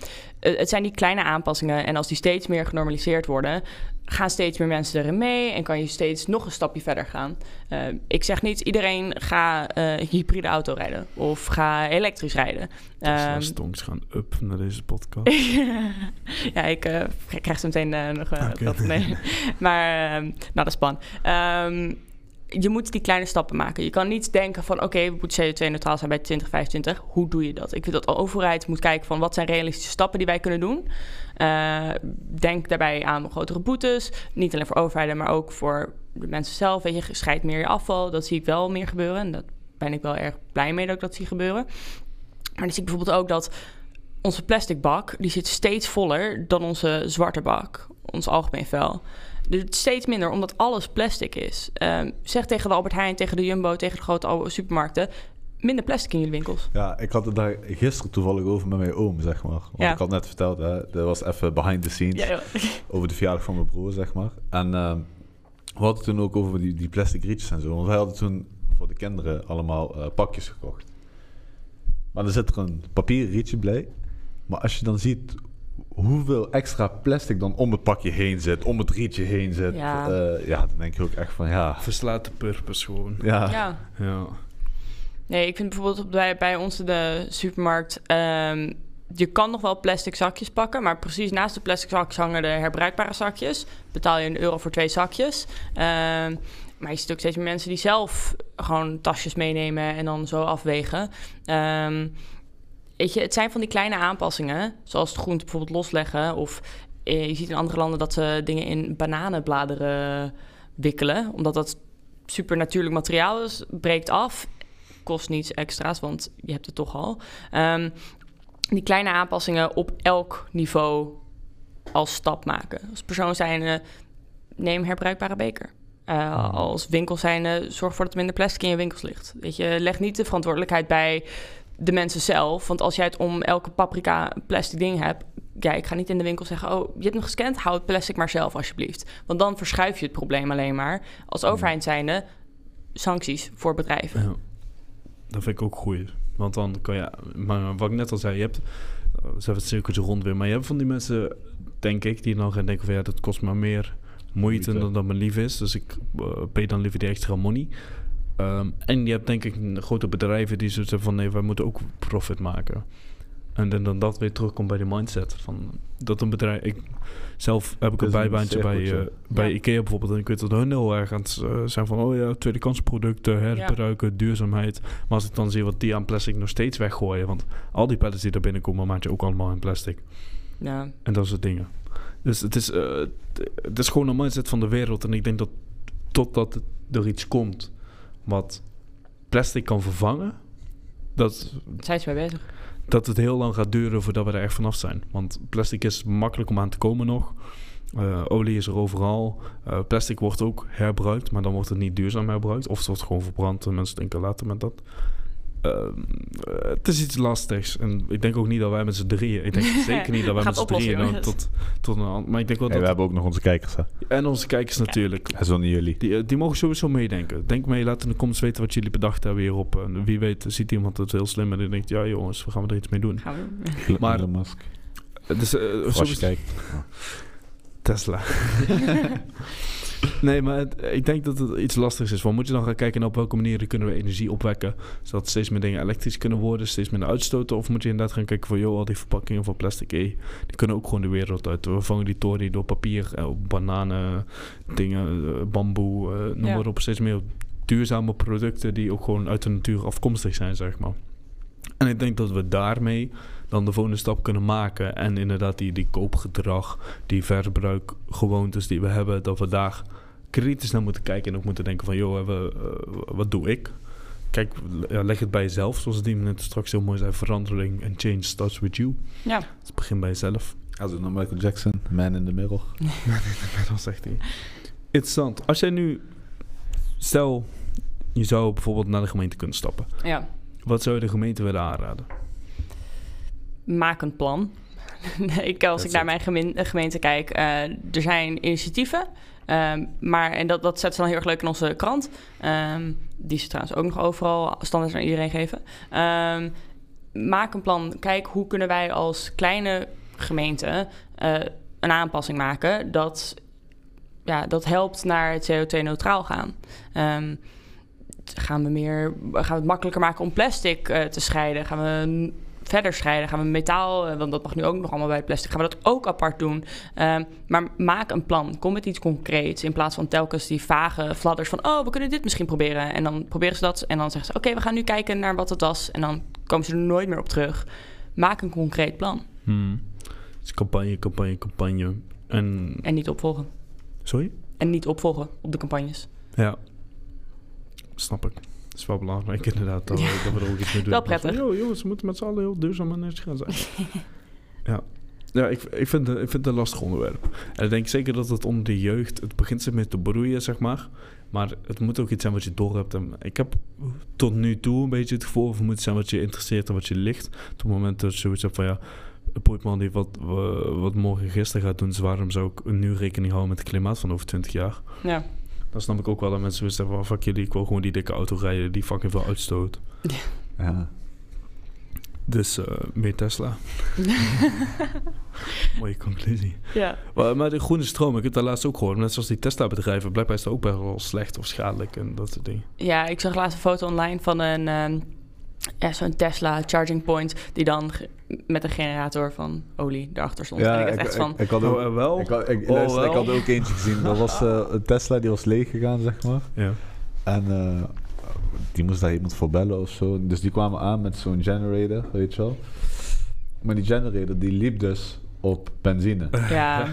het zijn die kleine aanpassingen. En als die steeds meer genormaliseerd worden, gaan steeds meer mensen erin mee. En kan je steeds nog een stapje verder gaan. Eh, ik zeg niet iedereen ga eh, hybride auto rijden. Of ga elektrisch rijden. Ehm, stonks gaan up naar deze podcast. ja, ik eh, krijg zo meteen nog Oké. dat. Nee. maar, ehm, nou, dat is span. Ehm, je moet die kleine stappen maken. Je kan niet denken van, oké, we moeten CO2-neutraal zijn bij 2025. Hoe doe je dat? Ik vind dat de overheid moet kijken van, wat zijn realistische stappen die wij kunnen doen? Eh, denk daarbij aan grotere boetes. Niet alleen voor overheden, maar ook voor de mensen zelf. Weet je, scheid meer je afval. Dat zie ik wel meer gebeuren. En daar ben ik wel erg blij mee dat ik dat zie gebeuren. Maar dan zie ik bijvoorbeeld ook dat onze plastic bak, die zit steeds voller dan onze zwarte bak, ons algemeen vuil. Dus steeds minder, omdat alles plastic is. Ehm, zeg tegen de Albert Heijn, tegen de Jumbo, tegen de grote supermarkten... minder plastic in jullie winkels. Ja, ik had het daar gisteren toevallig over met mijn oom, zeg maar. Want Ja. ik had net verteld, hè, dat was even behind the scenes. Ja, over de verjaardag van mijn broer, zeg maar. En ehm, we hadden toen ook over die, die plastic rietjes en zo. Want wij hadden toen voor de kinderen allemaal eh, pakjes gekocht. Maar er zit er een papieren rietje bij. Maar als je dan ziet hoeveel extra plastic dan om het pakje heen zit, om het rietje heen zit. Ja. Ja, ja dan denk je ook echt van ja. Verslaat de purpose gewoon. Ja, ja. Ja. Nee, ik vind bijvoorbeeld bij, bij ons in de supermarkt... ehm, je kan nog wel plastic zakjes pakken... maar precies naast de plastic zakjes hangen de herbruikbare zakjes. Betaal je een euro voor twee zakjes. Ehm, maar je ziet ook steeds meer mensen die zelf gewoon tasjes meenemen... en dan zo afwegen. Ehm, weet je, het zijn van die kleine aanpassingen... zoals het groente bijvoorbeeld losleggen... of eh, je ziet in andere landen dat ze dingen in bananenbladeren wikkelen... omdat dat super natuurlijk materiaal is, breekt af kost niets extra's, want je hebt het toch al. Ehm, die kleine aanpassingen op elk niveau als stap maken. Als persoon zijnde, neem herbruikbare beker. Uh, als winkel zijnde, zorg ervoor dat er minder plastic in je winkels ligt. Weet je, leg niet de verantwoordelijkheid bij de mensen zelf. Want als jij het om elke paprika plastic ding hebt... Ja, ik ga niet in de winkel zeggen... oh, je hebt hem gescand, hou het plastic maar zelf alsjeblieft. Want dan verschuif je het probleem alleen maar. Als overheid zijnde, sancties voor bedrijven. Ja. Dat vind ik ook goed. Want dan kan je... Maar wat ik net al zei, je hebt... Uh, ze het cirkeltje rond weer. Maar je hebt van die mensen, denk ik, die dan gaan denken van... ja, dat kost maar meer moeite, moeite. dan dat me lief is. Dus ik uh, pay dan liever die extra money. Um, en je hebt denk ik grote bedrijven die zo zeggen van... nee, wij moeten ook profit maken. En dan, dan dat weer terugkomt bij de mindset. Van dat een bedrijf... Ik, zelf heb ik een bijbaantje bij, uh, bij ja. Ikea bijvoorbeeld. En ik weet dat hun heel erg aan het uh, zijn van... oh ja, tweede kans producten, herbruiken, ja. duurzaamheid. Maar als ik dan zie wat die aan plastic nog steeds weggooien... want al die pallets die er binnenkomen... maak je ook allemaal in plastic. Ja. En dat soort dingen. Dus het is, uh, het is gewoon een mindset van de wereld. En ik denk dat totdat er iets komt... wat plastic kan vervangen... dat... Zijn ze mee bezig? dat het heel lang gaat duren voordat we er echt vanaf zijn. Want plastic is makkelijk om aan te komen nog. Uh, olie is er overal. Uh, plastic wordt ook herbruikt, maar dan wordt het niet duurzaam herbruikt. Of het wordt gewoon verbrand en mensen denken later met dat. Uh, het is iets lastigs. En ik denk ook niet dat wij met z'n drieën... Ik denk zeker niet dat wij met z'n drieën dan tot, tot een... Maar ik denk wel hey, dat... we hebben ook nog onze kijkers, hè? En onze kijkers natuurlijk. En zo niet jullie. Die, die mogen sowieso meedenken. Denk mee, laat in de comments weten wat jullie bedacht hebben hierop. En wie weet ziet iemand het heel slim en die denkt... Ja jongens, we gaan er iets mee doen. Gaan we. Maar... Elon Musk. Dus, uh, Als je kijkt. Tesla. nee, maar het, ik denk dat het iets lastigs is. Want moet je dan gaan kijken naar op welke manieren kunnen we energie opwekken... zodat steeds meer dingen elektrisch kunnen worden, steeds minder uitstoten? Of moet je inderdaad gaan kijken van... joh, al die verpakkingen van plastic, eh, die kunnen ook gewoon de wereld uit. We vangen die toren door papier, eh, bananen, dingen, eh, bamboe, uh, noem ja. maar op. Steeds meer duurzame producten die ook gewoon uit de natuur afkomstig zijn, zeg maar. En ik denk dat we daarmee dan de volgende stap kunnen maken. En inderdaad die, die koopgedrag, die verbruikgewoontes die we hebben... dat we daar kritisch naar moeten kijken en ook moeten denken van... joh, we, uh, wat doe ik? Kijk, ja, leg het bij jezelf. Zoals die net straks heel mooi zei... verandering en change starts with you. Ja. Dus het begint bij jezelf. Als naar Michael Jackson, Man in the Middle. Man in the Middle, zegt hij. Interessant. Als jij nu... Stel, je zou bijvoorbeeld naar de gemeente kunnen stappen. Ja. Wat zou je de gemeente willen aanraden? Maak een plan. ik, als Dat ik naar mijn gemeente, gemeente kijk, uh, er zijn initiatieven. Um, maar, en dat, dat zet ze dan heel erg leuk in onze krant. Um, die ze trouwens ook nog overal standaard aan iedereen geven. Um, maak een plan. Kijk, hoe kunnen wij als kleine gemeente uh, een aanpassing maken... dat, ja, dat helpt naar het CO2-neutraal gaan gaan we meer gaan we het makkelijker maken om plastic uh, te scheiden? Gaan we verder scheiden? Gaan we metaal, uh, want dat mag nu ook nog allemaal bij plastic, gaan we dat ook apart doen? Uh, maar maak een plan. Kom met iets concreets in plaats van telkens die vage fladders van oh, we kunnen dit misschien proberen. En dan proberen ze dat en dan zeggen ze oké, okay, we gaan nu kijken naar wat het was. En dan komen ze er nooit meer op terug. Maak een concreet plan. Hmm. Dus campagne, campagne, campagne. En... en niet opvolgen. Sorry? En niet opvolgen op de campagnes. Ja, snap ik. Het is wel belangrijk inderdaad dat, Ja. dat we er ook iets mee doen. Wel prettig. Van, Yo, we moeten met z'n allen heel duurzaam en netjes gaan zijn. ja. Ja, ik, ik, vind, het- ik vind het een lastig onderwerp. En ik denk zeker dat het onder de jeugd... Het begint zich met te broeien, zeg maar. Maar het moet ook iets zijn wat je door hebt. En ik heb tot nu toe een beetje het gevoel... of het moet zijn wat je interesseert en wat je ligt. Op het moment dat je zoiets hebt van... ja, een Poetman die wat, wa- wat morgen gisteren gaat doen... dus waarom zou ik nu rekening houden met het klimaat van over 20 jaar? Ja. Dan snap ik ook wel dat mensen hebben van... fuck jullie, ik wil gewoon die dikke auto rijden... die fucking veel uitstoot. Ja. Dus eh, meer Tesla. Mooie conclusie. ja. Maar, maar de groene stroom, ik heb daar laatst ook gehoord. Net zoals die Tesla-bedrijven, blijkbaar is dat ook best wel slecht of schadelijk en dat soort dingen. Ja, ik zag laatst een foto online van een ehm, ja, zo'n Tesla charging point die dan met een generator van olie erachter stond. en ik echt van, ik, ik had ook, Oh, eh, wel? ik, had, ik, Oh, luister, ik wel? had ook eentje gezien. Dat was eh, een Tesla, die was leeg gegaan, zeg maar. Ja. En eh, die moest daar iemand voor bellen of zo. Dus die kwamen aan met zo'n generator, weet je wel. Maar die generator, die liep dus op benzine. ja,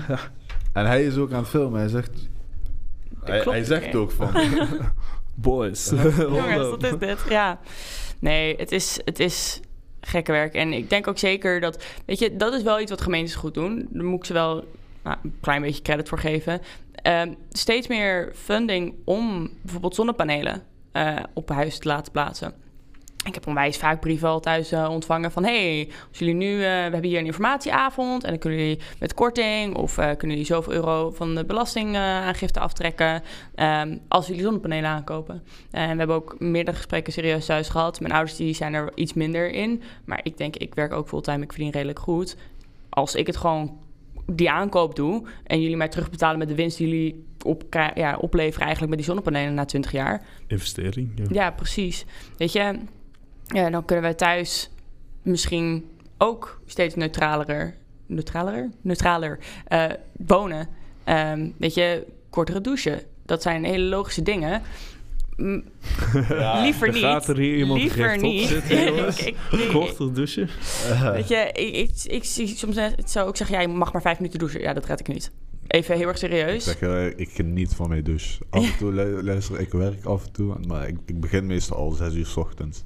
En hij is ook aan het filmen. Hij zegt... Hij, hij zegt niet. ook van... Boys. jongens, wat is dit? Ja, nee, het is, het is gekke werk. En ik denk ook zeker dat, weet je, dat is wel iets wat gemeentes goed doen. Daar moet ik ze wel nou, een klein beetje credit voor geven. Ehm, steeds meer funding om bijvoorbeeld zonnepanelen eh, op huis te laten plaatsen. Ik heb onwijs vaak brieven al thuis eh, ontvangen van... hey, als jullie nu... eh, we hebben hier een informatieavond... en dan kunnen jullie met korting... of eh, kunnen jullie zoveel euro van de belastingaangifte aftrekken... ehm, als jullie zonnepanelen aankopen. En we hebben ook meerdere gesprekken serieus thuis gehad. Mijn ouders die zijn er iets minder in. Maar ik denk, ik werk ook fulltime, ik verdien redelijk goed. Als ik het gewoon die aankoop doe... en jullie mij terugbetalen met de winst die jullie op, ja, opleveren... eigenlijk met die zonnepanelen na 20 jaar... Investering. Ja. Ja, precies. Weet je, ja, dan kunnen wij thuis misschien ook steeds neutraler, neutraler, neutraler eh, wonen. Ehm, weet je, kortere douchen. Dat zijn hele logische dingen. M- liever Er niet. gaat er hier iemand liever niet. zitten, jongens. Ik- ik- ik- Korter douchen. Weet je, ik, ik, ik zie soms net zo ook zeggen, ja, je mag maar vijf minuten douchen. Ja, dat red ik niet. Even heel erg Ik serieus. zeg, eh, ik geniet van mijn douche. Af en toe lu- luister ik werk af en toe. Maar ik, ik begin meestal al zes uur 's ochtends.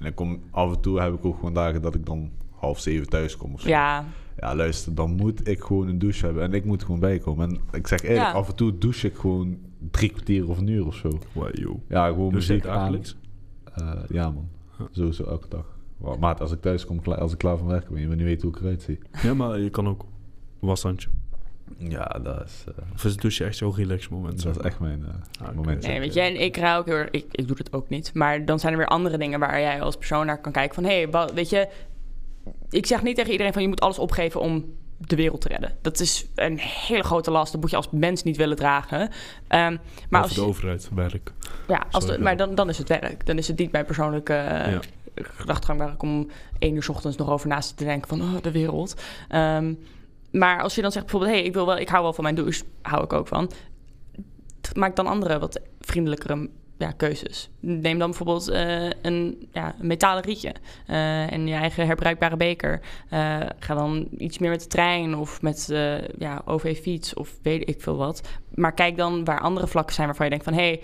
En dan kom, af en toe heb ik ook gewoon dagen dat ik dan half zeven thuis kom of zo. Ja, Ja, luister, dan moet ik gewoon een douche hebben. En ik moet gewoon bijkomen. En ik zeg eerlijk, Ja. af en toe douche ik gewoon drie kwartier of een uur of zo. Wow, joh. Ja, gewoon Dus muziek aan. Eh, ja, man. Huh. Sowieso elke dag. Wow, maat, als ik thuis kom, als ik klaar van werk ben, je wil niet weten hoe ik eruit zie. Ja, maar je kan ook washandje. Ja, dat is, eh, Of is het douche echt zo'n relax moment? dat is echt mijn eh, Ah, moment. Nee, weet je, en ik raak ook heel erg, ik, ik doe het ook niet. Maar dan zijn er weer andere dingen waar jij als persoon naar kan kijken van... hé, hey, weet je, ik zeg niet tegen iedereen van je moet alles opgeven om de wereld te redden. Dat is een hele grote last, dat moet je als mens niet willen dragen. Ehm, maar als, de overheid, werk. ja, als de- maar dan, dan is het werk. Dan is het niet mijn persoonlijke eh, Ja. gedachtegang... waar ik om één uur 's ochtends nog over naast te denken van oh, de wereld. Ehm, maar als je dan zegt bijvoorbeeld... hey, ik, wil wel, ik hou wel van mijn douche, hou ik ook van maak dan andere wat vriendelijkere ja, keuzes. Neem dan bijvoorbeeld eh, een, ja, metalen rietje eh, en je eigen herbruikbare beker. Eh, ga dan iets meer met de trein of met eh, ja, OV-fiets of weet ik veel wat. Maar kijk dan waar andere vlakken zijn waarvan je denkt van... hey,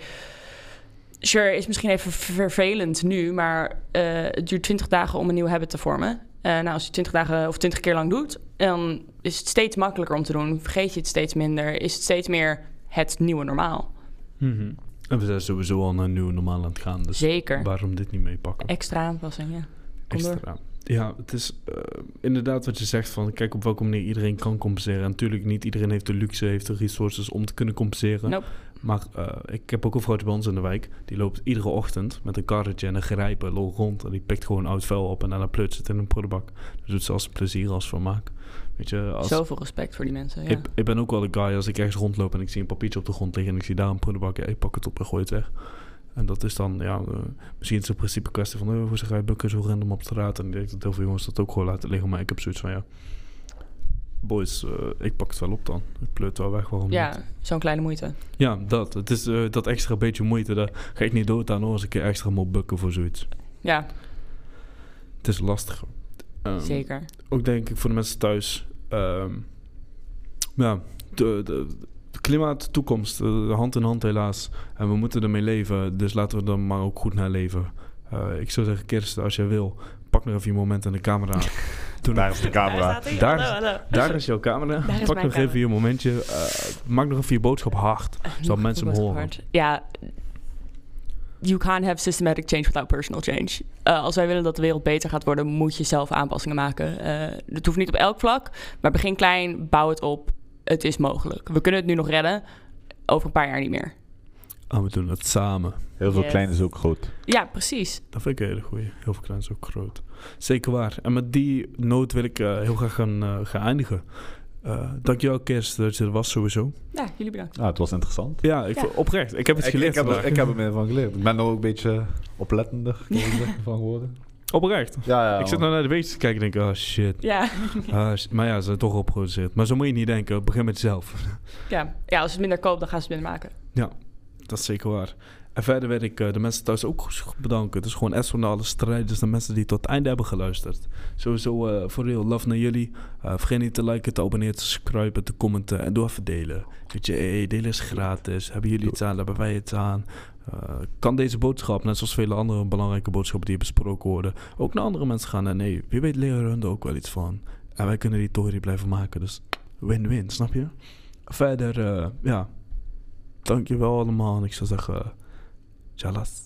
sure, is misschien even vervelend nu, maar eh, het duurt 20 dagen om een nieuw habit te vormen. Eh, nou, als je 20 dagen of 20 keer lang doet, dan is het steeds makkelijker om te doen. Vergeet je het steeds minder, is het steeds meer het nieuwe normaal. Mhm. En we zijn sowieso al naar een nieuwe normaal aan het gaan. Dus Zeker. waarom dit niet meepakken? Extra aanpassing, ja. Kom door. Extra. Ja, het is eh, inderdaad wat je zegt van kijk op welke manier iedereen kan compenseren. En natuurlijk niet iedereen heeft de luxe, heeft de resources om te kunnen compenseren. Nope. Maar eh, ik heb ook een vrouwtje bij ons in de wijk. Die loopt iedere ochtend met een karretje en een grijpen lol rond. En die pikt gewoon oud vuil op en dan plutst het in een prullenbak. Dat doet ze als plezier, als vermaak. Weet je, als, Zoveel respect voor die mensen, ja. ik, ik ben ook wel de guy als ik ergens rondloop en ik zie een papiertje op de grond liggen en ik zie daar een prullenbak. Ja, ik pak het op en gooi het weg. En dat is dan, ja, eh, misschien is het in principe een kwestie van, oh, hoe zeg jij bukken zo random op straat? En ik denk dat heel veel jongens dat ook gewoon laten liggen. Maar ik heb zoiets van, ja, boys, eh, ik pak het wel op dan. Ik pleut wel weg, waarom niet? Ja, zo'n kleine moeite. Ja, dat. Het is eh, dat extra beetje moeite. Daar ga ik niet dood aan hoor, als ik een keer extra moet bukken voor zoiets. Ja, Het is lastig. Ehm, zeker. ook denk ik voor de mensen thuis. ehm, ja, de, de, de klimaat, toekomst, eh, hand in hand helaas. En we moeten ermee leven, dus laten we er maar ook goed naar leven. Ik zou zeggen, Kirsten, als jij wil, pak nog even je moment in de camera. doen Daar is de camera. Daar. Daar- hallo, hallo. Daar is jouw camera. Daar Pak nog camera. even je momentje. eh, maak nog even je boodschap hard. Zodat Nog mensen hem horen. Ja, you can't have systematic change without personal change. Eh, als wij willen dat de wereld beter gaat worden, moet je zelf aanpassingen maken. Eh het hoeft niet op elk vlak, maar begin klein, bouw het op. Het is mogelijk. We kunnen het nu nog redden, over een paar jaar niet meer. En we doen het samen. Heel veel Yes. klein is ook groot. Ja, precies. Dat vind ik een hele goeie. Heel veel klein is ook groot. Zeker waar. En met die noot wil ik eh, heel graag gaan, eh, gaan eindigen. Eh dankjewel Kerst dat je er was sowieso. Ja, jullie bedankt. Ah, het was interessant. Ja, ik, Ja. oprecht. Ik heb het Ik, geleerd ik, heb, er, ik heb er meer van geleerd. Ik ben er ook een beetje oplettender van geworden. Oprecht. Ja, ja. ik zit nou naar de weetjes te kijken en denk, oh shit. Ja. Ah, shit. maar ja, ze zijn toch opgeproduceerd. Maar zo moet je niet denken. Begin met jezelf. ja. ja, als het minder koopt, dan gaan ze het minder maken. Dat is zeker waar. En verder wil ik eh, de mensen thuis ook bedanken. Het is gewoon echt van alle strijders, de mensen die tot het einde hebben geluisterd. Sowieso eh voor real love naar jullie. Eh, vergeet niet te liken, te abonneren, te subscriben, te commenten en doe even delen. Weet je, hey, delen is gratis. Hebben jullie iets aan, hebben wij iets aan. Kan deze boodschap, net zoals vele andere belangrijke boodschappen die besproken worden, ook naar andere mensen gaan. En nee, wie weet leren hun er ook wel iets van. En wij kunnen die tory blijven maken. Dus win-win, snap je? Verder, ja, dankjewel allemaal. En ik zou zeggen, tjallas.